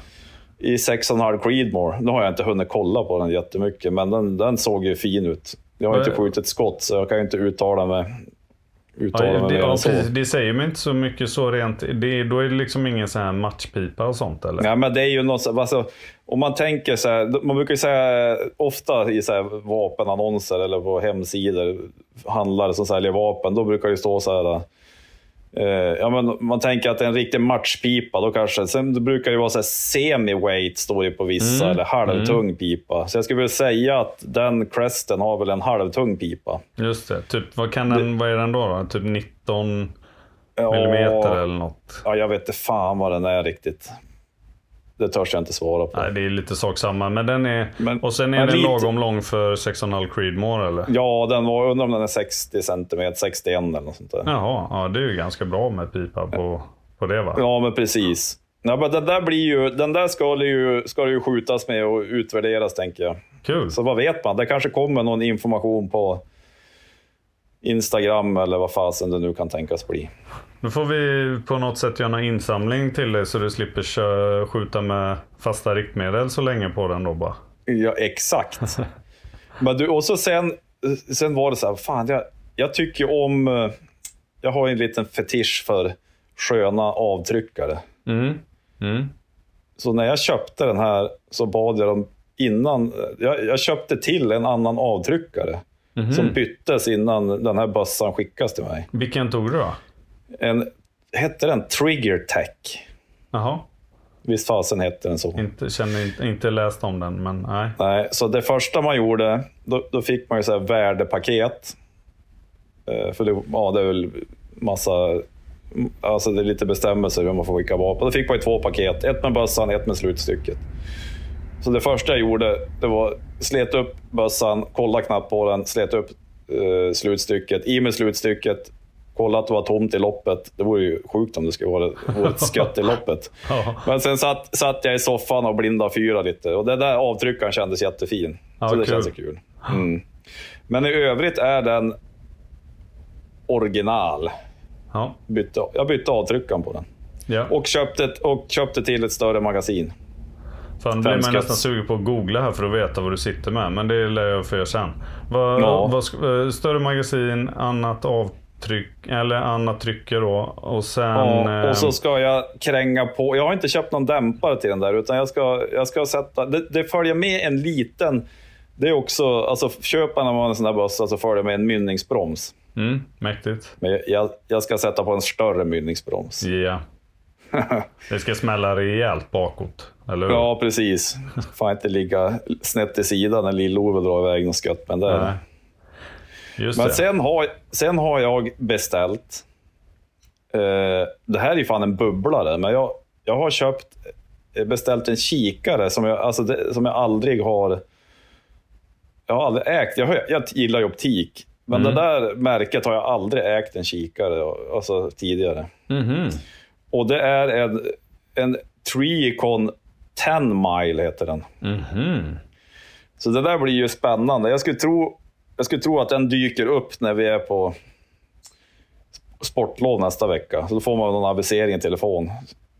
C: i 6,5 Creedmoor. Nu har jag inte hunnit kolla på den jättemycket, men den, den såg ju fin ut. Jag har
B: Vad-
C: inte skjutit skott, så jag kan ju inte uttala mig, uttala
B: det, ja
C: så.
B: precis, det säger mig inte så mycket så rent. Det, då är det liksom ingen sån här matchpipa och sånt eller?
C: Ja, men det är ju något, så- alltså, om man tänker så här, man brukar ju säga ofta i så här vapenannonser eller på hemsidor, handlare som säljer vapen, då brukar det stå så här, ja, men man tänker att det är en riktig matchpipa, då kanske, sen brukar det vara så semi-weight, står det på vissa, eller halvtung pipa. Så jag skulle vilja säga att den Cresten har väl en halvtung pipa.
B: Just det. Typ, vad, kan den, vad är den då? då? Typ 19
C: Ja,
B: millimeter eller något?
C: Ja, jag vet inte fan vad den är riktigt. Det törs jag inte svara på.
B: Nej, det är lite sak samma. Men den är...
C: Men-
B: och sen är den
C: lite-
B: lagom lång för 6,5 Creedmoor eller?
C: Ja, den var, undrar om den är 60 centimeter, 61 eller något sånt där.
B: Jaha, ja, det är ju ganska bra med pipa på, på det va?
C: Ja, men precis. Ja, men den där, blir ju, den där ska, det ju, ska det ju skjutas med och utvärderas, tänker jag.
B: Kul.
C: Så vad vet man? Det kanske kommer någon information på Instagram eller vad fasen det nu kan tänkas bli.
B: Nu får vi på något sätt göra någon insamling till dig så du slipper skjuta med fasta riktmedel så länge på den då bara.
C: Ja, exakt. Men du, och så sen, sen var det så här, fan, jag, jag tycker om... eh, Jag har en liten fetisch för sköna avtryckare.
B: Mm. Mm.
C: Så när jag köpte den här så bad jag dem innan. Jag, jag köpte till en annan avtryckare
B: Mhm.
C: som byttes innan den här bössan skickas till mig.
B: Vilken tog du då?
C: En hette den Trigger Tech?
B: Jaha.
C: Visst fasen hette den så?
B: Inte, känner, inte, inte läst om den, men nej.
C: Nej, så det första man gjorde, då, då fick man ju så värdepaket. Eh, för det, ja, det är väl massa, alltså det är lite bestämmelser hur man får skicka vapen. Då fick man ju två paket, ett med bössan, ett med slutstycket. Så det första jag gjorde, det var slet upp bössan, kolla knappt på den, slet upp eh, slutstycket, i med slutstycket, kolla att det var tomt i loppet. Det vore ju sjukt om det skulle vara, vara ett skött i loppet. Men sen satt, satt jag i soffan och blinda fyra lite och den där avtryckaren kändes jättefin.
B: Ja,
C: så det
B: kul.
C: känns kul. Mm. Men i övrigt är den original.
B: Ja.
C: Bytte, jag bytte avtryckaren på den.
B: ja.
C: Och köpte, och köpte till ett större magasin.
B: Fan, blir man nästan sugen på att googla här för att veta vad du sitter med. Men det lär jag få göra sen. Vad,
C: Ja.
B: vad, eh, större magasin, annat avtryck, eller annat trycke då. Och sen...
C: Ja,
B: eh,
C: och så ska jag kränga på. Jag har inte köpt någon dämpare till den där, utan jag ska, jag ska sätta... Det, det följer med en liten... Det är också, alltså köper man en sån där bössa så följer det med en mynningsbroms.
B: Mm, mäktigt.
C: Men jag, jag ska sätta på en större mynningsbroms.
B: Ja. Det ska smälla rejält bakåt. Eller hur?
C: Ja, precis. Fan inte ligga snett i sidan när Lill-Ove drar iväg något skött. Men, det,
B: Nej. Just
C: men
B: det.
C: sen, har, sen har jag beställt... Eh, det här är ju fan en bubblare, men jag, jag har köpt eh, beställt en kikare som jag, alltså det, som jag aldrig har... Jag har aldrig ägt. Jag, har, jag gillar ju optik, men
B: Mm.
C: det där märket har jag aldrig ägt en kikare alltså, tidigare.
B: Mhm.
C: Och det är en, en Treecon 10 mile heter den.
B: Mhm.
C: Så det där blir ju spännande. Jag skulle tro, jag skulle tro att den dyker upp när vi är på sportlov nästa vecka. Så då får man någon avisering i telefon.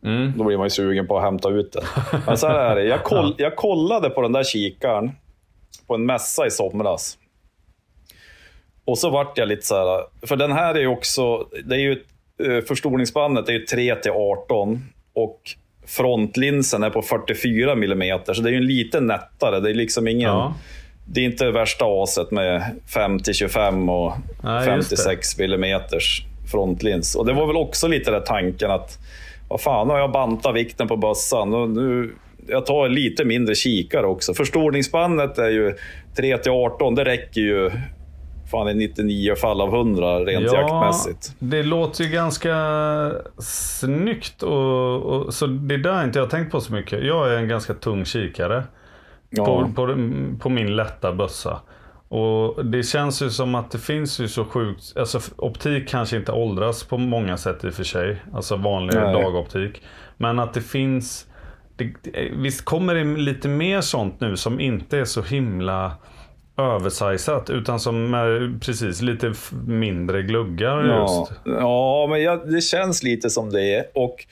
B: Mm.
C: Då blir man ju sugen på att hämta ut den. Men så här är det. Jag, koll, jag kollade på den där kikaren på en mässa i somras. Och så vart jag lite så här, för den här är ju också, det är ju, eh, förstoringsbandet är ju 3 till 18 och frontlinsen är på 44 mm, så det är ju en lite nättare. Det är liksom ingen,
B: Ja.
C: Det är inte värsta aset med 5 till 25 och
B: Nej, just det.
C: 56 mm frontlins. Och det var väl också lite där tanken att, vad fan, nu har jag bantat vikten på bössan och nu, jag tar lite mindre kikare också. Förstoringsbandet är ju 3 till 18, det räcker ju fan i 99 fall av 100 rent jaktmässigt.
B: det låter ju ganska snyggt. Och, och, så det där har inte jag tänkt på så mycket. Jag är en ganska tung kikare
C: Ja.
B: på, på, på min lätta bössa. Och det känns ju som att det finns ju så sjukt, alltså optik kanske inte åldras på många sätt i och för sig. Alltså vanlig
C: Nej.
B: dagoptik. Men att det finns, det, visst kommer det lite mer sånt nu som inte är så himla översizat utan som är precis lite mindre gluggar
C: Ja,
B: just.
C: ja men jag, det känns lite som det är. Och,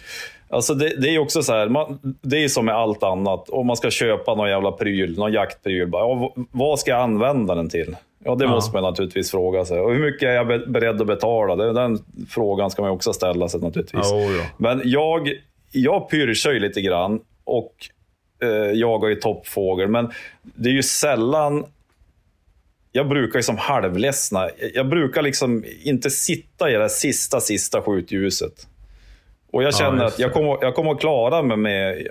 C: alltså det, det är också så här, man, det är som med allt annat. Om man ska köpa någon jävla pryl, någon jaktpryl. Bara, ja, vad ska jag använda den till? Ja, det
B: Ja.
C: måste man naturligtvis fråga sig. Och hur mycket är jag be- beredd att betala? Den frågan ska man också ställa sig naturligtvis.
B: Ja.
C: Men jag, jag pyrschar ju lite grann och eh, jagar ju toppfågel. Men det är ju sällan... Jag brukar ju som halvledsna. Jag brukar liksom inte sitta i det sista, sista skjutljuset. Och jag känner
B: just
C: att jag kommer, jag kommer att klara mig med...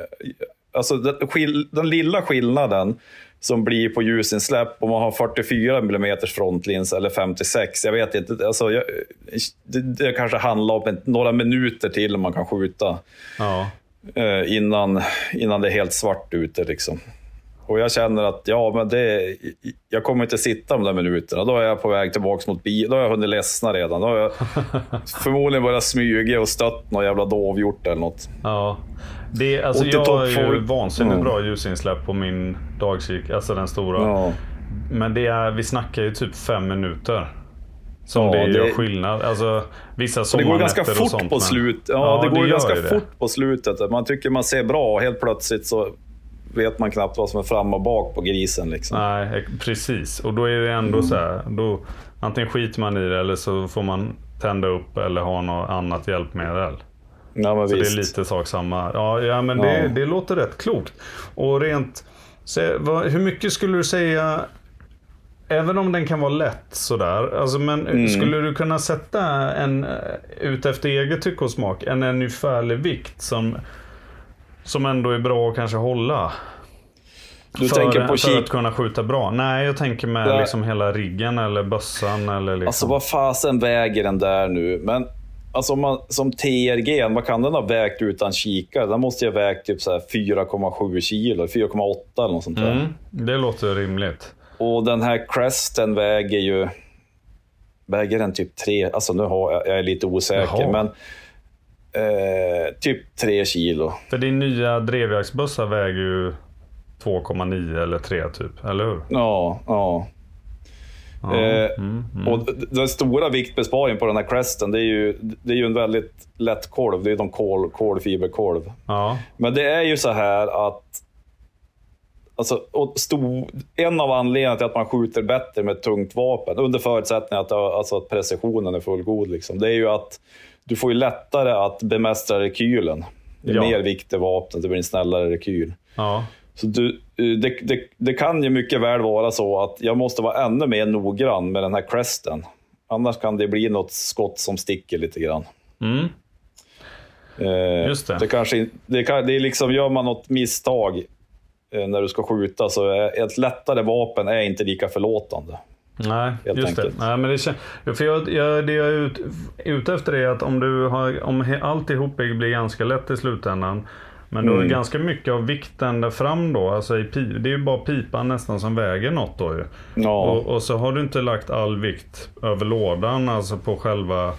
C: Alltså den, skill, den lilla skillnaden som blir på ljusinsläpp om man har 44 mm frontlins eller 56. Jag vet inte. Alltså jag, det, det kanske handlar om några minuter till man kan skjuta
B: Ja.
C: eh, innan, innan det är helt svart ute. Liksom. Och jag känner att ja, men det, jag kommer inte sitta de där minuterna. Då är jag på väg tillbaka mot bil. Då har jag hunnit ledsna redan. Då har jag förmodligen börjat smyga och stött någon jävla dovhjort eller något.
B: Ja. Det, alltså jag har ju vansinnigt
C: Ja.
B: bra ljusinsläpp på min dagkik, alltså den stora.
C: Ja.
B: Men det är, vi snackar ju typ fem minuter. Som
C: Ja,
B: det gör
C: det-
B: skillnad. Alltså, vissa
C: Det går ganska
B: och
C: fort
B: sånt,
C: på
B: men-
C: slut. Ja, det går ganska
B: det.
C: fort på slutet. Man tycker man ser bra och helt plötsligt så vet man knappt vad som är fram och bak på grisen. Liksom.
B: Nej, precis. Och då är det ändå så här. Då, antingen skiter man i det eller så får man tända upp eller ha något annat hjälpmedel.
C: Ja,
B: Så
C: visst.
B: det är lite sak samma. Ja, ja men Det,
C: Ja.
B: det låter rätt klokt. Och rent... Så, vad, hur mycket skulle du säga... även om den kan vara lätt sådär. Alltså, men
C: Mm.
B: skulle du kunna sätta en, eh, ut efter eget tycke och smak, en ungefärlig vikt som, som ändå är bra att kanske hålla?
C: Du
B: för,
C: tänker på
B: för att kunna skjuta bra? Nej, jag tänker med
C: Nej.
B: liksom hela riggen eller bössan eller liksom.
C: Alltså vad fasen väger den där nu? Men alltså man, som TRG, vad kan den ha vägt utan kikare? Den måste ju ha vägt typ så här 4,7 kilo, 4,8 eller något sånt där.
B: mm, det låter rimligt.
C: Och den här Cresten väger ju... Väger den typ 3... Alltså nu har jag, jag är lite osäker,
B: Jaha.
C: men... Eh, typ 3 kilo.
B: För din nya drevjaktsbössa väger ju 2,9 eller 3 typ, eller hur?
C: Ja, ja.
B: Ja,
C: Eh,
B: mm, mm.
C: Och den stora viktbesparingen på den här Cresten, det är ju, det är ju en väldigt lätt kolv. Det är de kol, kolfiberkolv.
B: ja.
C: Men det är ju så här att... Alltså, och sto, en av anledningarna till att man skjuter bättre med tungt vapen, under förutsättning att, alltså, att precisionen är fullgod, liksom, det är ju att du får ju lättare att bemästra rekylen. Ju
B: Ja.
C: mer vikt i vapnet, det blir en snällare rekyl.
B: ja.
C: Så du, eh, det, det, det kan ju mycket väl vara så att jag måste vara ännu mer noggrann med den här cresten. Annars kan det bli något skott som sticker lite grann.
B: Mm.
C: Eh,
B: Just det.
C: Det, kanske, det, kan, det är liksom, gör man något misstag eh, när du ska skjuta så är ett lättare vapen är inte lika förlåtande.
B: Nej,
C: Helt
B: just
C: enkelt.
B: det. Nej, men det, kän- för jag, jag, det jag är ut, ute efter är att om, du har, om alltihop blir ganska lätt i slutändan. Men du har ju
C: Mm.
B: ganska mycket av vikten där fram då. Alltså i det är ju bara pipan nästan som väger något då ju.
C: Ja,
B: Och, och så har du inte lagt all vikt över lådan, alltså på själva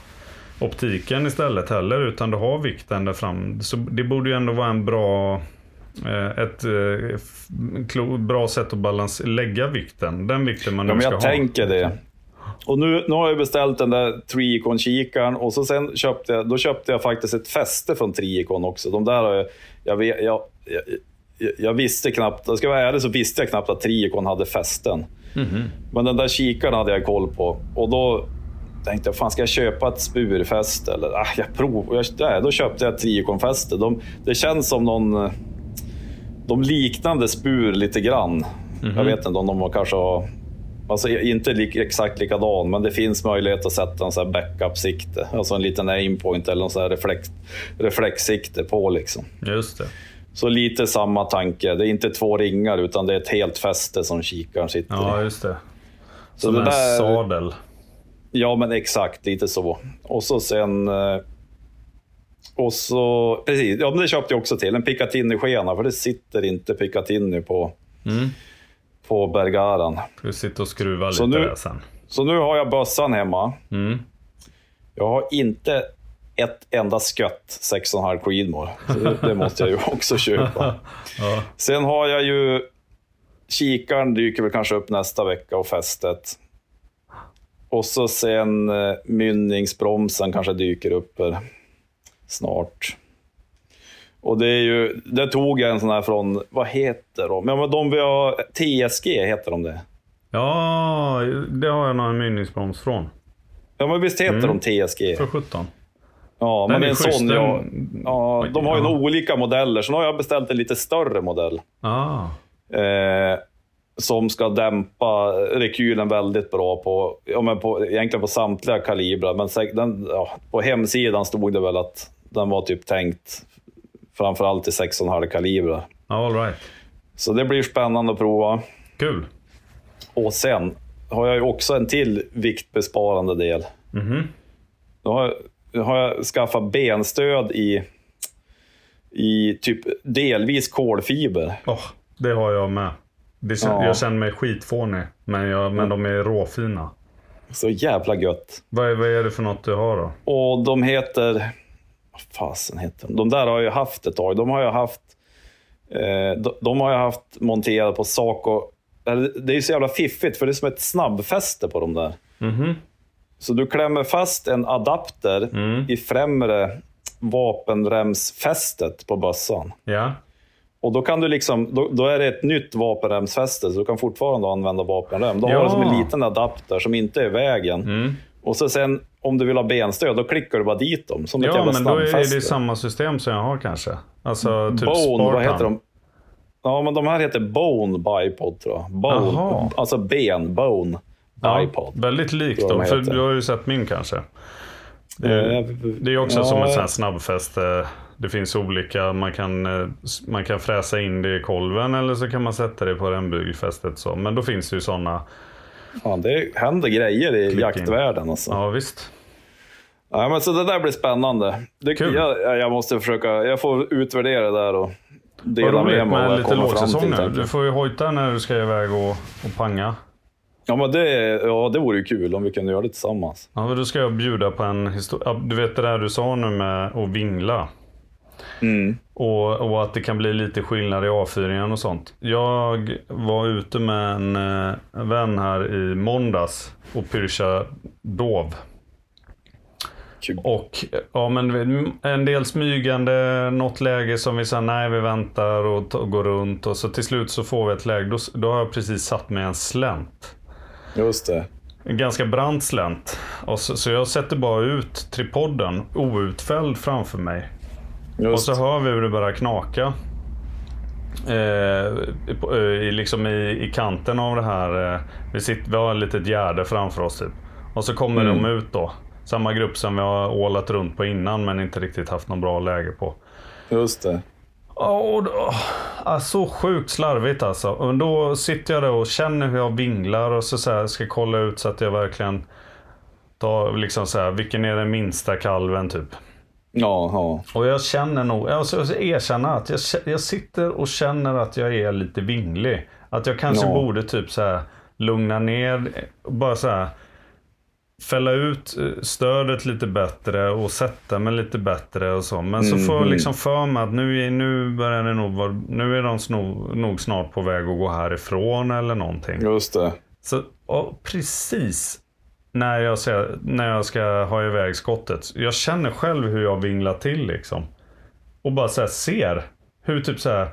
B: optiken istället heller. Utan du har vikten där fram. Så det borde ju ändå vara en bra ett eh, f- klo, bra sätt att balans, lägga vikten. Den vikten man nu
C: ja
B: ska
C: jag
B: ha.
C: tänker det. Och nu, nu har jag beställt den där Triicon-kikaren och så sen köpte jag, då köpte jag faktiskt ett fäste från Triicon också. De där har jag, jag, vet- jag, jag, jag, jag visste knappt, jag ska vara ärlig så visste jag knappt att Triicon hade fästen.
B: Mhm.
C: Men den där kikaren hade jag koll på. Och då tänkte jag, fan ska jag köpa ett spurfäste? Eller, ah, jag provar. Jag, nej, då köpte jag ett Triicon-fäste. De, det känns som någon... eh, De liknande spur lite grann. Jag vet inte om de har kanske har... Alltså inte lik, exakt likadan, men det finns möjlighet att sätta en sån här backup-sikte. Alltså en liten aimpoint eller en sån här reflex, reflexsikte på liksom.
B: Just det.
C: Så lite samma tanke. Det är inte två ringar utan det är ett helt fäste som kikaren sitter.
B: Ja, just det.
C: Så
B: Som
C: det
B: en
C: där-
B: sadel.
C: Ja, men exakt. Lite så. Och så sen... Och så... Precis, ja, men det köpte jag också till. En Picatinny-skena, för det sitter inte Picatinny på,
B: Mm.
C: på Bergaran.
B: Vi sitta och skruva
C: Så
B: lite
C: nu-
B: där sen.
C: Så nu har jag bössan hemma.
B: Mm.
C: Jag har inte ett enda skött 6,5 Creedmoor. Det, det måste jag ju också köpa.
B: Ja.
C: Sen har jag ju... Kikaren dyker väl kanske upp nästa vecka och fästet. Och så sen eh, mynningsbromsen kanske dyker upp här snart. Och det är ju, det tog jag en sån här från, vad heter de? Ja, men de vi har, TSG heter de det?
B: ja, det har jag nog en mynningsbroms från.
C: Ja men visst heter de TSG?
B: För 17.
C: Ja,
B: Den
C: men en
B: schysst,
C: sån
B: den-
C: ja, ja, de har ju
B: Ja.
C: olika modeller, så nu har jag beställt en lite större modell.
B: Ah.
C: eh, som ska dämpa rekylen väldigt bra på, ja, men på egentligen på samtliga kalibrar. Men den, ja, på hemsidan stod det väl att den var typ tänkt framförallt till 6,5 kalibrar.
B: All right.
C: Så det blir spännande att prova.
B: Kul.
C: Och sen har jag ju också en till viktbesparande del.
B: Mhm.
C: Då har jag, har jag skaffat benstöd i, i typ delvis kolfiber.
B: Åh, det har jag med. Det
C: Ja.
B: Jag känner mig skitfånig, men, jag, men de är råfina.
C: Så jävla gött.
B: Vad är, vad är det för något du har då?
C: Och de heter... Vad fasen heter de? De där har jag haft ett tag. De har jag haft... Eh, de, de har jag haft monterat på Saco. Det är ju så jävla fiffigt, för det är som ett snabbfäste på de där.
B: Mhm.
C: Så du klämmer fast en adapter
B: Mm.
C: i främre vapenremsfästet på bössan.
B: Ja.
C: Och då kan du liksom, då, då är det ett nytt vapenremsfäste, så du kan fortfarande använda vapenrem. Då
B: Ja.
C: har du som en liten adapter som inte är i vägen.
B: Mm.
C: Och så sen, om du vill ha benstöd, då klickar du bara dit dem. Som
B: Ja, men då är det
C: snabbfäste.
B: samma system som jag har kanske. Alltså typ
C: Bone,
B: Spartan.
C: vad heter de? Ja, men de här heter Bone Bipod tror jag. Bone,
B: Jaha.
C: alltså ben, Bone Bipod.
B: väldigt likt dem,
C: de
B: för du har ju sett min kanske. Det,
C: Eh,
B: det är också
C: ja,
B: som ett sånt snabbfäste. Det finns olika, man kan, eh, man kan fräsa in det i kolven eller så kan man sätta det på rembyggelfästet. Så. Men då finns det ju sådana.
C: Fan, det händer grejer i
B: Klick in.
C: jaktvärlden alltså.
B: Ja visst.
C: Ja, men så det där blir spännande. Det,
B: Kul.
C: jag, jag måste försöka, jag får utvärdera det där och
B: Vad
C: dela med
B: roligt
C: mig av vad
B: med
C: jag
B: lite
C: kommer fram till.
B: nu. Du får ju hojta när du ska iväg och, och panga.
C: Ja, men det, ja, det vore ju kul om vi kunde göra det tillsammans.
B: Ja, men då ska jag bjuda på en historia. Du vet det där du sa nu med att vingla.
C: Mm.
B: Och, och att det kan bli lite skillnad i avfyringen och sånt. Jag var ute med en eh, vän här i måndags och pyrsade dov.
C: Kul.
B: Och ja, men en del smygande, något läge som vi sa nej vi väntar och, går runt. Och så till slut så får vi ett läge. Då, då har jag precis satt mig en slänt.
C: Just det.
B: En ganska brant slänt. Och så, så jag sätter bara ut tripodden outfälld framför mig. Och
C: Just.
B: så hör vi hur det börjar knaka. Eh, eh, i, liksom i, I kanten av det här. Eh, vi, sitter, vi har ett litet gärde framför oss typ. Och så kommer
C: Mm.
B: de ut då. Samma grupp som vi har ålat runt på innan men inte riktigt haft någon bra läge på.
C: Just det.
B: Och då, ah, så sjukt slarvigt alltså. Och då sitter jag där och känner hur jag vinglar och så, så här, ska kolla ut så att jag verkligen tar liksom så här, vilken är den minsta kalven typ.
C: Ja, ja.
B: Och jag känner nog, jag ska erkänna att jag, jag sitter och känner att jag är lite vinglig. Att jag kanske
C: Ja.
B: borde typ så här lugna ner, bara så här fälla ut eh, stödet lite bättre och sätta mig lite bättre och så. Men så får jag
C: Mhm.
B: liksom för mig att nu, är, nu börjar det nog vara, nu är de sno, nog snart på väg att gå härifrån eller någonting.
C: Just det.
B: Så precis när jag, ser, när jag ska ha iväg skottet. Jag känner själv hur jag vinglar till liksom. Och bara så ser hur typ så här.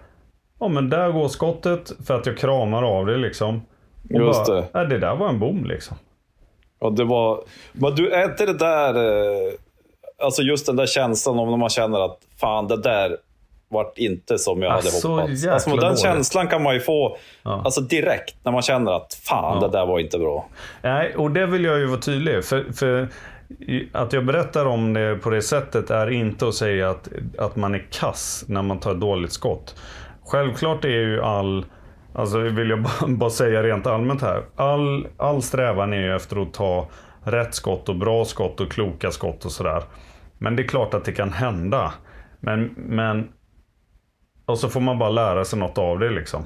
B: Ja men där går skottet för att jag kramar av det liksom. Och
C: Just
B: bara,
C: det.
B: Ja, det där var en bom liksom.
C: Ja, det var... Men du, är inte det där... Eh, alltså just den där känslan om när man känner att fan, det där vart inte som jag
B: Ah,
C: hade hoppats. Alltså, den
B: dåligt.
C: känslan kan man ju få
B: Ja.
C: alltså, direkt när man känner att fan,
B: Ja.
C: det där var inte bra.
B: Nej, och det vill jag ju vara tydlig. För, för att jag berättar om det på det sättet är inte att säga att, att man är kass när man tar ett dåligt skott. Självklart är ju all, alltså vill jag bara, bara säga rent allmänt här. All, all strävan är ju efter att ta rätt skott och bra skott och kloka skott och sådär. Men det är klart att det kan hända. Men, men och så får man bara lära sig något av det liksom.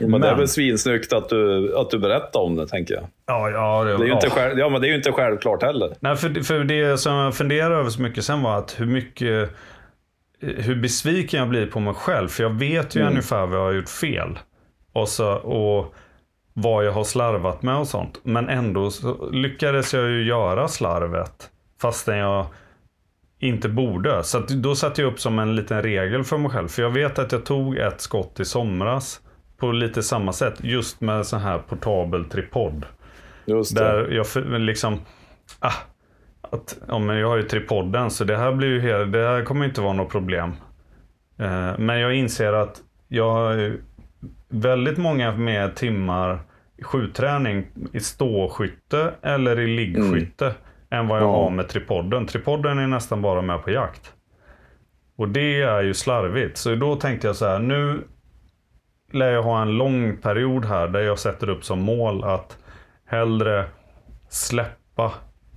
C: Men, det är
B: Men-
C: väl svinsnyggt att du, att du berättar om det, tänker jag.
B: Ja, ja,
C: Det är ju
B: ja.
C: inte, själv, ja, men det är ju inte självklart heller.
B: Nej, för, för det som jag funderade över så mycket sen var att hur mycket hur besviken jag blir på mig själv. För jag vet ju
C: Mm.
B: ungefär vad jag har gjort fel. Och, så, och vad jag har slarvat med och sånt. Men ändå så lyckades jag ju göra slarvet. Fastän jag inte borde. Så då satte jag upp som en liten regel för mig själv. För jag vet att jag tog ett skott i somras. På lite samma sätt. Just med sån här portabel tripod.
C: Just det.
B: Där jag liksom... Ah, att, ja, men jag har ju tripodden så det här blir ju helt, det här kommer inte vara något problem. Eh, men jag inser att jag har väldigt många mer timmar skjutträning i ståskytte eller i liggskytte än vad jag
C: Ja.
B: har med tripodden. Tripodden är nästan bara med på jakt. Och det är ju slarvigt. Så då tänkte jag så här, nu lär jag ha en lång period här där jag sätter upp som mål att hellre släppa.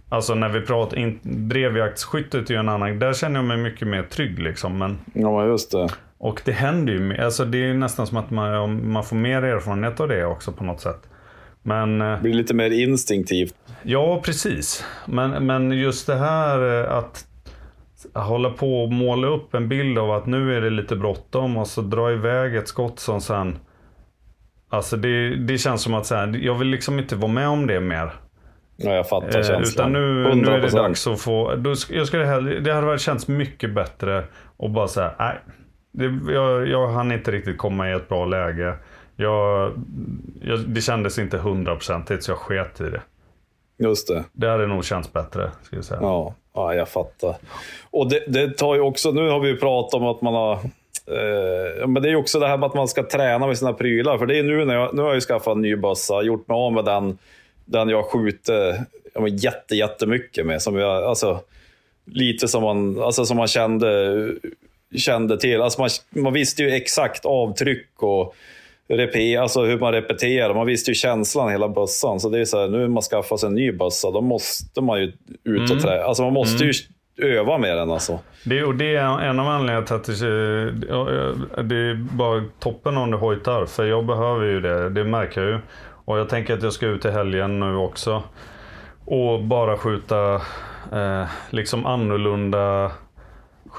B: Alltså när vi pratar, in, drevjaktsskyttet är ju en annan, där känner jag mig mycket mer trygg liksom. Men,
C: Ja, just det.
B: och det händer ju, alltså det är ju nästan som att man, man får mer erfarenhet av det också på något sätt. Men eh,
C: Det blir lite mer instinktivt.
B: Ja, precis. Men, men just det här eh, att hålla på och måla upp en bild av att nu är det lite bråttom och så dra iväg ett skott som sen... Alltså det, det känns som att så här, jag vill liksom inte vara med om det mer.
C: Ja, jag fattar
B: Eh,
C: känslan.
B: utan nu, nu är det
C: 100%.
B: dags att få... Då, jag skulle hellre, det hade varit känts mycket bättre att bara säga nej. Det, jag, jag hann inte riktigt komma i ett bra läge. Jag, jag, det kändes inte hundraprocentigt så jag sket i det.
C: Just det.
B: Det hade nog känts bättre, ska jag säga.
C: Ja, ja jag fattar. Och det, det tar ju också, nu har vi ju pratat om att man har Eh, men det är ju också det här med att man ska träna med sina prylar. För det är nu när jag, nu har jag ju skaffat en ny bössa, gjort mig av med den, den jag skjuter ja, men jätte, jättemycket med. Som jag, alltså, lite som man, alltså, som man kände, kände till. Alltså, man, man visste ju exakt avtryck och repe, alltså hur man repeterar. Man visste ju känslan i hela bössan. Så det är så här, nu när man skaffar sig en ny bössa, då måste man ju ut och träna. Alltså man måste ju öva med den alltså.
B: Det, och det är en av anledningarna till att det, det är bara toppen om du hojtar. För jag behöver ju det, det märker jag ju. Och jag tänker att jag ska ut i helgen nu också. Och bara skjuta eh, liksom annorlunda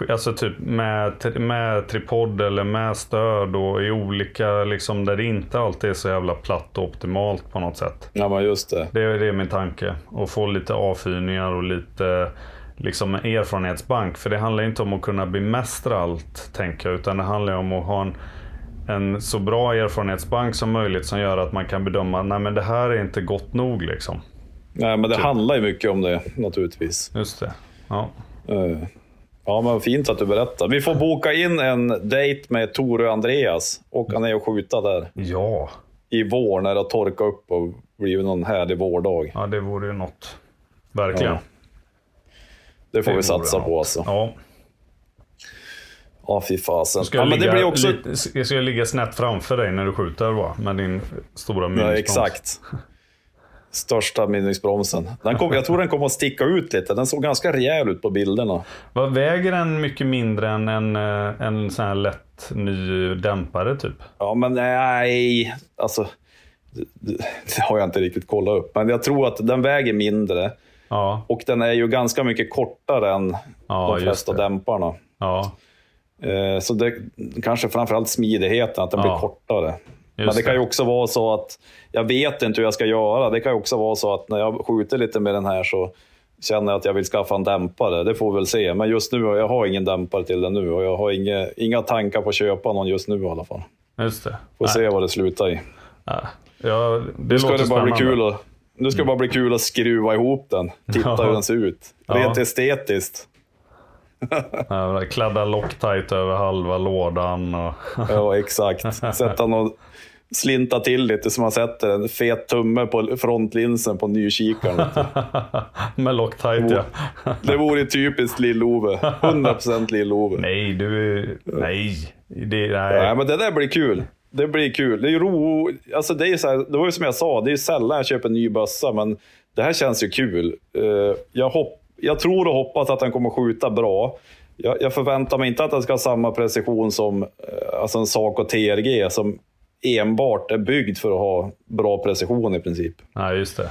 B: Alltså typ med, med tripod eller med stöd och i olika, liksom där det inte alltid är så jävla platt och optimalt på något sätt.
C: Ja men just det.
B: Det är, det är min tanke. Och få lite avfyrningar och lite liksom erfarenhetsbank. För det handlar inte om att kunna bemästra allt, tänker jag. Utan det handlar om att ha en, en så bra erfarenhetsbank som möjligt som gör att man kan bedöma, nej men det här är inte gott nog liksom.
C: Nej, men det typ. handlar ju mycket om det naturligtvis.
B: Just det. Ja.
C: Uh. Ja, men fint att du berättar. Vi får boka in en dejt med Tore och Andreas. Åka ner och skjuta där.
B: Ja.
C: I vår, när det har torkat upp och blivit någon härlig vårdag.
B: Ja, det vore ju något. Verkligen. Ja.
C: Det får det vi satsa på alltså.
B: Ja.
C: Ja, fy fasen.
B: Ska jag, ja, ligga, också... lite, ska jag ligga snett framför dig när du skjuter va? Med din stora mynningsbroms?
C: Ja, exakt. Största mynningsbromsen. Den kom, jag tror den kommer att sticka ut lite. Den såg ganska rejäl ut på bilderna.
B: Vad väger den mycket mindre än en, eh, en sån här lätt ny dämpare typ?
C: Ja, men nej. Alltså, det, har jag inte riktigt kollat upp. Men jag tror att den väger mindre.
B: Ja.
C: Och den är ju ganska mycket kortare än ja, de flesta dämparna.
B: Ja.
C: Eh, så det kanske framförallt smidigheten, att den blir kortare. Just Men det kan ju också vara så att jag vet inte hur jag ska göra. Det kan ju också vara så att när jag skjuter lite med den här så känner jag att jag vill skaffa en dämpare. Det får vi väl se. Men just nu, jag har ingen dämpare till den nu och jag har inga, inga tankar på att köpa någon just nu i alla fall.
B: Just det.
C: Får Nej. se vad det slutar i.
B: Ja, det
C: nu ska det bara bli kul att, Nu ska det bara bli kul att skruva ihop den. Titta ja. hur den ser ut. Rent ja. estetiskt.
B: kladda Loctite över halva lådan. Och
C: ja, exakt. Sätta någon slinta till lite så man sätter en fet tumme på frontlinsen på nykikaren.
B: Med Loctite
C: ja. det vore typiskt Lill-Ove. 100% Lill-Ove.
B: Nej, du... Nej. Det, nej.
C: nej. men det där blir kul. Det blir kul. Det är ro... Alltså det, är så här, det var ju som jag sa, det är sällan jag köper en ny bössa, men det här känns ju kul. Eh, jag, hopp... jag tror och hoppas att den kommer skjuta bra. Jag, jag förväntar mig inte att den ska ha samma precision som eh, alltså en Saco TRG, som enbart är byggd för att ha bra precision i princip.
B: Ja, just det.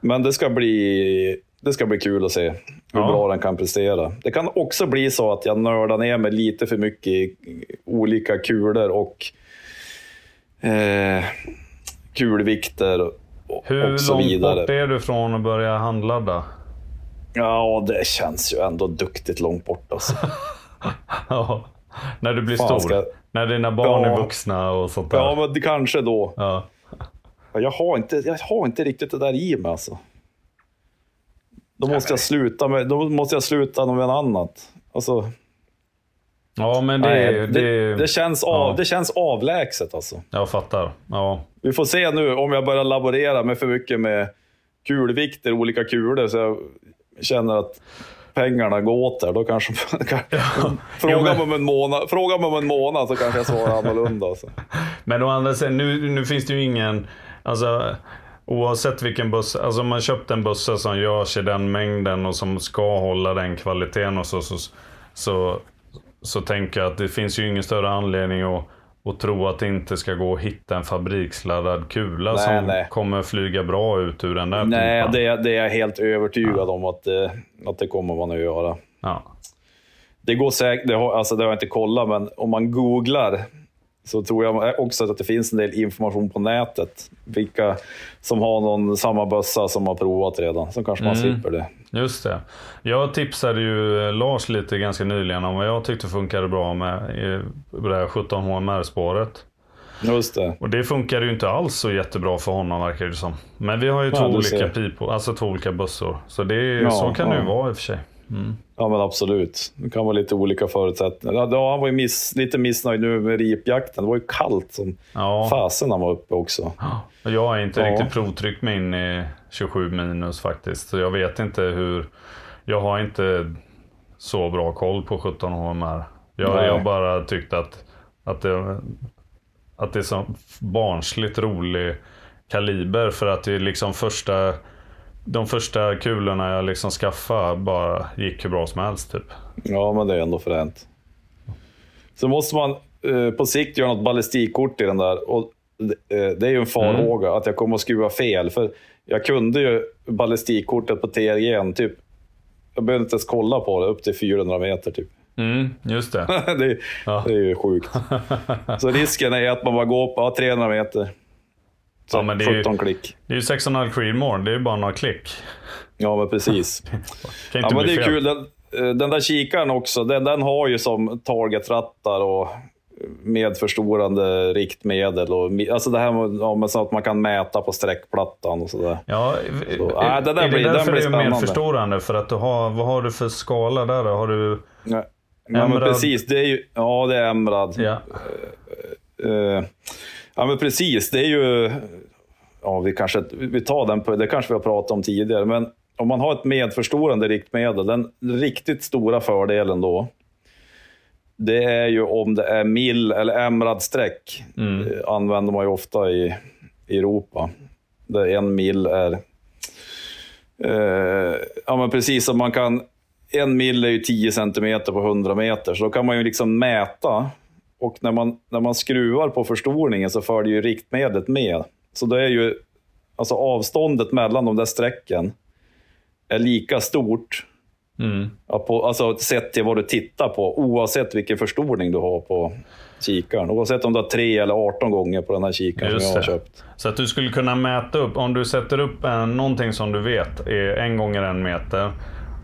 C: Men det ska bli, det ska bli kul att se hur ja. bra den kan prestera. Det kan också bli så att jag nördar ner mig lite för mycket i olika kulor och eh, kulvikter och,
B: hur
C: och så vidare.
B: Hur långt bort är du från att börja handladda?
C: Ja, det känns ju ändå duktigt långt bort alltså.
B: ja, när du blir Fan, stor. Ska... När dina barn ja. är vuxna och sånt där.
C: Ja, men det kanske då.
B: Ja.
C: Jag, har inte, jag har inte riktigt det där i mig alltså. Då måste jag sluta med, då måste jag sluta med något annat. Alltså,
B: ja, men det, nej, det,
C: det, det, känns av, ja. det känns avlägset alltså.
B: Jag fattar. Ja.
C: Vi får se nu om jag börjar laborera med för mycket med kulvikter, olika kulor, så jag känner att pengarna går åt där, då kanske... ja. fråga, mig om en månad, fråga mig om en månad så kanske jag svarar annorlunda. Alltså.
B: Men å andra sidan, nu, nu finns det ju ingen... Alltså, oavsett vilken buss, alltså om man köpt en bussa som görs i den mängden och som ska hålla den kvaliteten och så, så, så, så tänker jag att det finns ju ingen större anledning att och tro att det inte ska gå att hitta en fabriksladdad kula nej, som nej. kommer flyga bra ut ur den där
C: Nej, det, det, är jag helt övertygad ja. om att det, att det kommer man att göra.
B: Ja.
C: Det går säkert, det har, alltså det har jag inte kollat, men om man googlar så tror jag också att det finns en del information på nätet. Vilka som har någon samma bössa som har provat redan. Så kanske man mm. slipper det.
B: Just det. Jag tipsade ju Lars lite ganska nyligen om vad jag tyckte funkade bra med det här 17 HMR-spåret.
C: Just det.
B: Och det funkade ju inte alls så jättebra för honom verkar det som. Men vi har ju ja, två olika pipor, alltså två olika bössor. Så det, ja, så kan ja. det ju vara i och för sig.
C: Ja, men absolut. Det kan vara lite olika förutsättningar. Ja, han var ju miss, lite missnöjd nu med ripjakten. Det var ju kallt som
B: Ja.
C: fasen han var uppe också.
B: Och Jag har inte
C: Ja.
B: riktigt provtryckt mig in i 27 minus faktiskt. Så jag vet inte hur... Jag har inte så bra koll på 17 HMR. Jag,
C: Nej.
B: jag bara tyckte att, att, det, att det är så barnsligt rolig kaliber. För att det är liksom första... De första kulorna jag liksom skaffade bara gick hur bra som helst typ.
C: Ja, men det är ändå fränt. Så måste man eh, på sikt göra något ballistikkort i den där. Och, eh, det är ju en farhåga att jag kommer att skruva fel. För jag kunde ju ballistikkortet på TRG, typ. Jag behövde inte ens kolla på det, upp till 400 meter typ.
B: Mm, just det.
C: det, är-
B: Ja.
C: det är ju sjukt. Så risken är att man bara går på ja, 300 meter. Så
B: Ja, men det är ju-
C: 17 klick.
B: Det är ju 6,5 Creedmoor, det är ju bara några klick.
C: Ja, men precis.
B: Kan
C: Ja,
B: inte
C: men det är
B: fel.
C: kul. Den, eh, den där kikaren också, den, den har ju som targetrattar och medförstorande riktmedel. Och, alltså det här med, ja, så att man kan mäta på sträckplattan och sådär.
B: Ja,
C: Så,
B: är,
C: nej, det där
B: är
C: blir-
B: det därför
C: blir
B: det är mer
C: spännande.
B: förstorande? För att du har, vad har du för skala där? Har du...
C: Ja, ja, men precis. Det är ju, ja, det är Emerald.
B: Ja.
C: Eh, ja, men precis. Det är ju... Ja, vi kanske vi tar den på, det kanske vi har pratat om tidigare, men om man har ett medförstorande riktmedel, den riktigt stora fördelen då, det är ju om det är mill eller emerald-streck. Eh, använder man ju ofta i, i Europa. Där en mill är... Eh, ja, men precis som man kan... En mill är ju 10 centimeter på 100 meter, så då kan man ju liksom mäta. Och när man, när man skruvar på förstoringen så följer ju riktmedlet med. Så det är ju... Alltså avståndet mellan de där strecken är lika stort
B: Mm.
C: På, alltså sett till vad du tittar på, oavsett vilken förstoring du har på kikaren. Oavsett om du har 3 eller 18 gånger på den här kikaren som
B: Just
C: jag har
B: det.
C: köpt.
B: Så att du skulle kunna mäta upp, om du sätter upp en, någonting som du vet är en gånger en meter.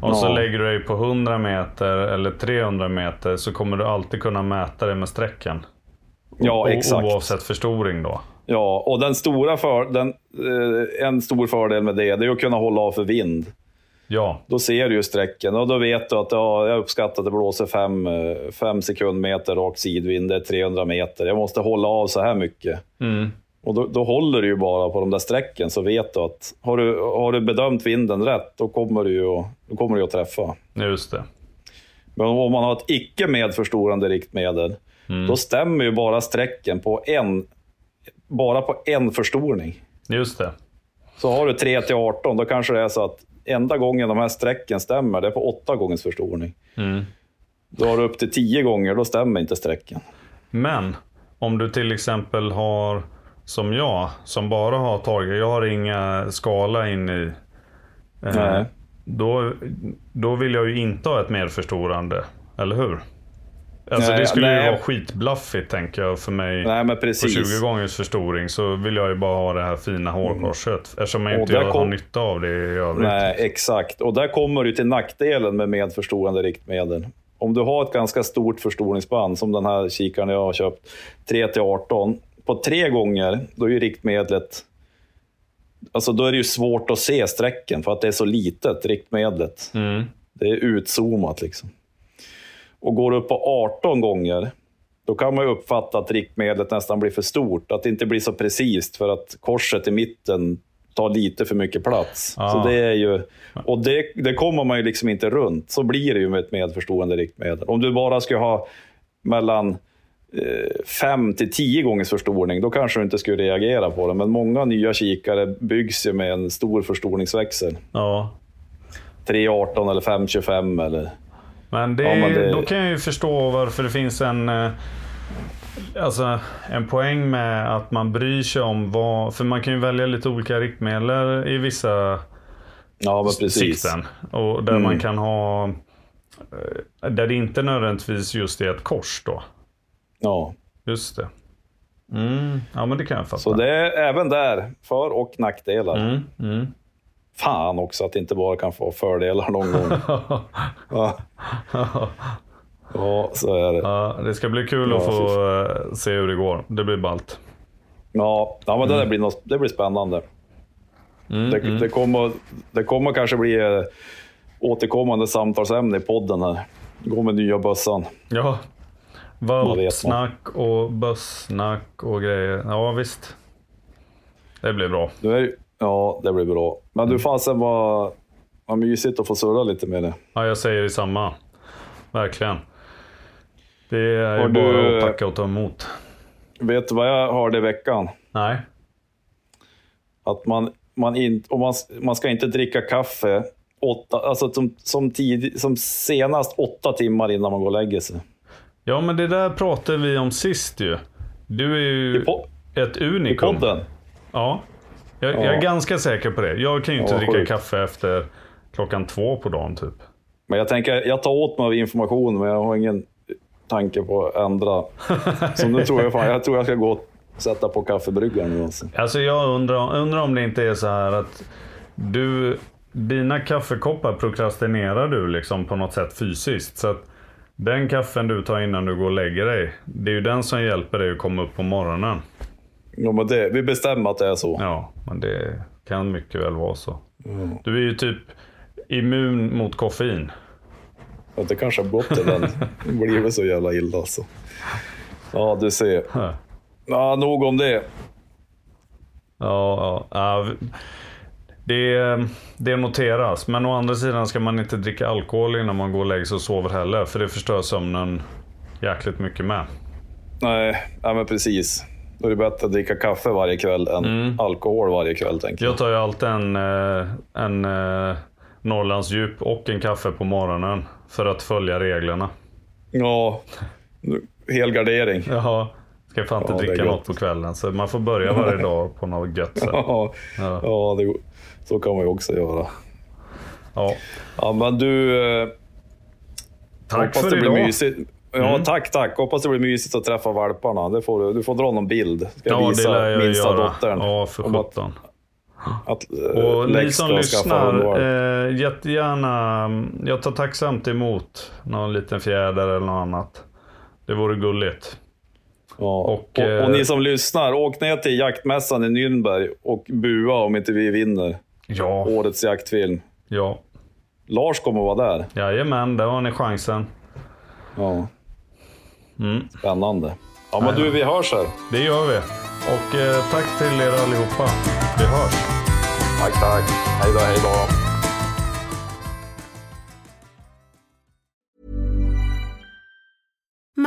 B: Och så lägger du dig på 100 meter eller 300 meter så kommer du alltid kunna mäta det med strecken.
C: Ja, exakt.
B: Oavsett förstoring då.
C: Ja, och den stora för, den, eh, en stor fördel med det, det är att kunna hålla av för vind.
B: Ja,
C: Då ser du ju strecken och då vet du att ja, jag uppskattar att det blåser 5 sekundmeter rak sidvind, det är 300 meter. Jag måste hålla av så här mycket.
B: mm.
C: Och då, då håller du ju bara på de där strecken så vet du att har du, har du bedömt vinden rätt, då kommer du ju då kommer du att träffa.
B: just det.
C: Men om man har ett icke medförstorande riktmedel, då stämmer ju bara strecken på en, bara på en förstoring.
B: Just det.
C: Så har du 3 till 18, då kanske det är så att enda gången de här strecken stämmer, det är på åtta gångers förstoring.
B: Mm.
C: Då har du upp till 10 gånger, då stämmer inte strecken.
B: Men om du till exempel har, som jag, som bara har tagit, jag har inga skala in i. eh,
C: Nej.
B: Då, då vill jag ju inte ha ett medförstorande, eller hur? Alltså
C: Nej,
B: det skulle
C: nej.
B: ju vara skitblaffigt tänker jag för mig.
C: Nej, men
B: På
C: precis.
B: 20 gångers förstoring så vill jag ju bara ha det här fina hårkorset. Eftersom jag inte jag
C: kom-
B: har nytta av det i övrigt.
C: Nej, exakt. Och där kommer du till nackdelen med medförstorande riktmedel. Om du har ett ganska stort förstoringsband, som den här kikaren jag har köpt, 3 till 18. På tre gånger, då är ju riktmedlet... Alltså då är det ju svårt att se strecken för att det är så litet, riktmedlet.
B: Mm.
C: Det är utzoomat liksom. Och går du upp på 18 gånger, då kan man ju uppfatta att riktmedlet nästan blir för stort. Att det inte blir så precis för att korset i mitten tar lite för mycket plats.
B: Ah.
C: Så det är ju, och det, det kommer man ju liksom inte runt. Så blir det ju med ett medförstorande riktmedel. Om du bara ska ha mellan 5 till 10 gångers förstoring, då kanske du inte skulle reagera på det. Men många nya kikare byggs ju med en stor förstoringsväxel.
B: Ja.
C: 3.18 eller 5.25 eller...
B: Men, det,
C: Ja, men det-
B: då kan jag ju förstå varför det finns en, eh, alltså, en poäng med att man bryr sig om vad... För man kan ju välja lite olika riktmedel i vissa
C: Ja, men precis.
B: sikten. Och där
C: Mm.
B: man kan ha... eh, Där det inte nödvändigtvis just är ett kors då.
C: Ja.
B: Just det. Mm. Ja, men det kan jag fatta.
C: Så det är även där för och nackdelar.
B: Mm, mm.
C: Fan också att inte bara kan få fördelar någon gång. ja. ja, så är det.
B: ja, det ska bli kul
C: Ja,
B: att få eh, se hur det går. Det blir ballt.
C: Ja, ja men det, där blir något, det blir spännande.
B: Mm,
C: det, det, kommer, det kommer kanske bli... eh, återkommande samtalsämne i podden här. Gå med nya bössan.
B: Ja. Valpsnack och bössnack och grejer. Ja, visst. Det blir bra.
C: Är, ja, det blir bra. Men du fasen vad, vad mysigt att få surra lite med dig.
B: Ja, jag säger detsamma. Verkligen. Det är ju
C: Har
B: bara
C: du-
B: att tacka och ta emot.
C: Vet du vad jag hörde i veckan?
B: Nej.
C: Att man, man, in, och man, man ska inte dricka kaffe åtta, alltså som, som, tid, som senast åtta timmar innan man går och lägger sig.
B: Ja, men det där pratade vi om sist ju. Du är ju
C: I,
B: ett
C: i
B: unikum.
C: podden?
B: Ja. Jag, jag
C: Ja.
B: är ganska säker på det. Jag kan ju inte
C: Ja,
B: dricka
C: sjukt.
B: kaffe efter klockan två på dagen typ.
C: Men jag tänker, jag tar åt mig av information, men jag har ingen tanke på att ändra. Så nu tror jag fan, jag tror jag ska gå och sätta på kaffebryggaren alltså.
B: Alltså jag undrar, undrar om det inte är så här att du, dina kaffekoppar prokrastinerar du liksom på något sätt fysiskt. Så att den kaffen du tar innan du går och lägger dig, det är ju den som hjälper dig att komma upp på morgonen.
C: Ja, men det, vi bestämmer att det är så.
B: Ja, men det kan mycket väl vara så. Du är ju typ immun mot koffein.
C: Att det kanske har gått till den. Det blir så jävla illa alltså. Ja, du ser. Ja, nog om det.
B: Ja, ja. Det, det noteras. Men å andra sidan ska man inte dricka alkohol innan man går och lägger sig och sover heller. För det förstör sömnen jäkligt mycket med.
C: Nej, ja, men precis. Då är det bättre att dricka kaffe varje kväll än alkohol varje kväll, tänker jag.
B: Jag tar ju alltid en, eh, en eh, Norrlands djup och en kaffe på morgonen. För att följa reglerna.
C: Ja, helgardering.
B: Jaha. Ska fan inte
C: Ja,
B: dricka något på kvällen. Så man får börja varje dag på något gött.
C: Ja,
B: Ja.
C: ja det, så kan man ju också göra.
B: Ja.
C: Ja, men du... eh,
B: Tack för
C: det
B: idag.
C: blir mysigt. Ja,
B: Mm.
C: tack, tack. Hoppas det blir mysigt att träffa valparna. Det får du, du får dra någon bild. Ska
B: Ja, det
C: visa
B: lär jag
C: minsta
B: göra.
C: dottern.
B: Ja, för sjutton.
C: eh,
B: Och ni som lyssnar, eh, jättegärna. Jag tar tacksamt emot någon liten fjäder eller något annat. Det vore gulligt.
C: Ja.
B: och,
C: Och, och,
B: eh,
C: ni som lyssnar, åk ner till jaktmässan i Nürnberg och bua om inte vi vinner
B: Ja,
C: årets jaktfilm.
B: ja.
C: Lars kommer vara där.
B: Jajamän, där har ni chansen.
C: Ja.
B: Mm.
C: Spännande. Ja, men du, vi hörs här.
B: Det gör vi. Och eh, tack till er allihopa. Vi hörs.
C: Tack, tack. Hej då, hej då.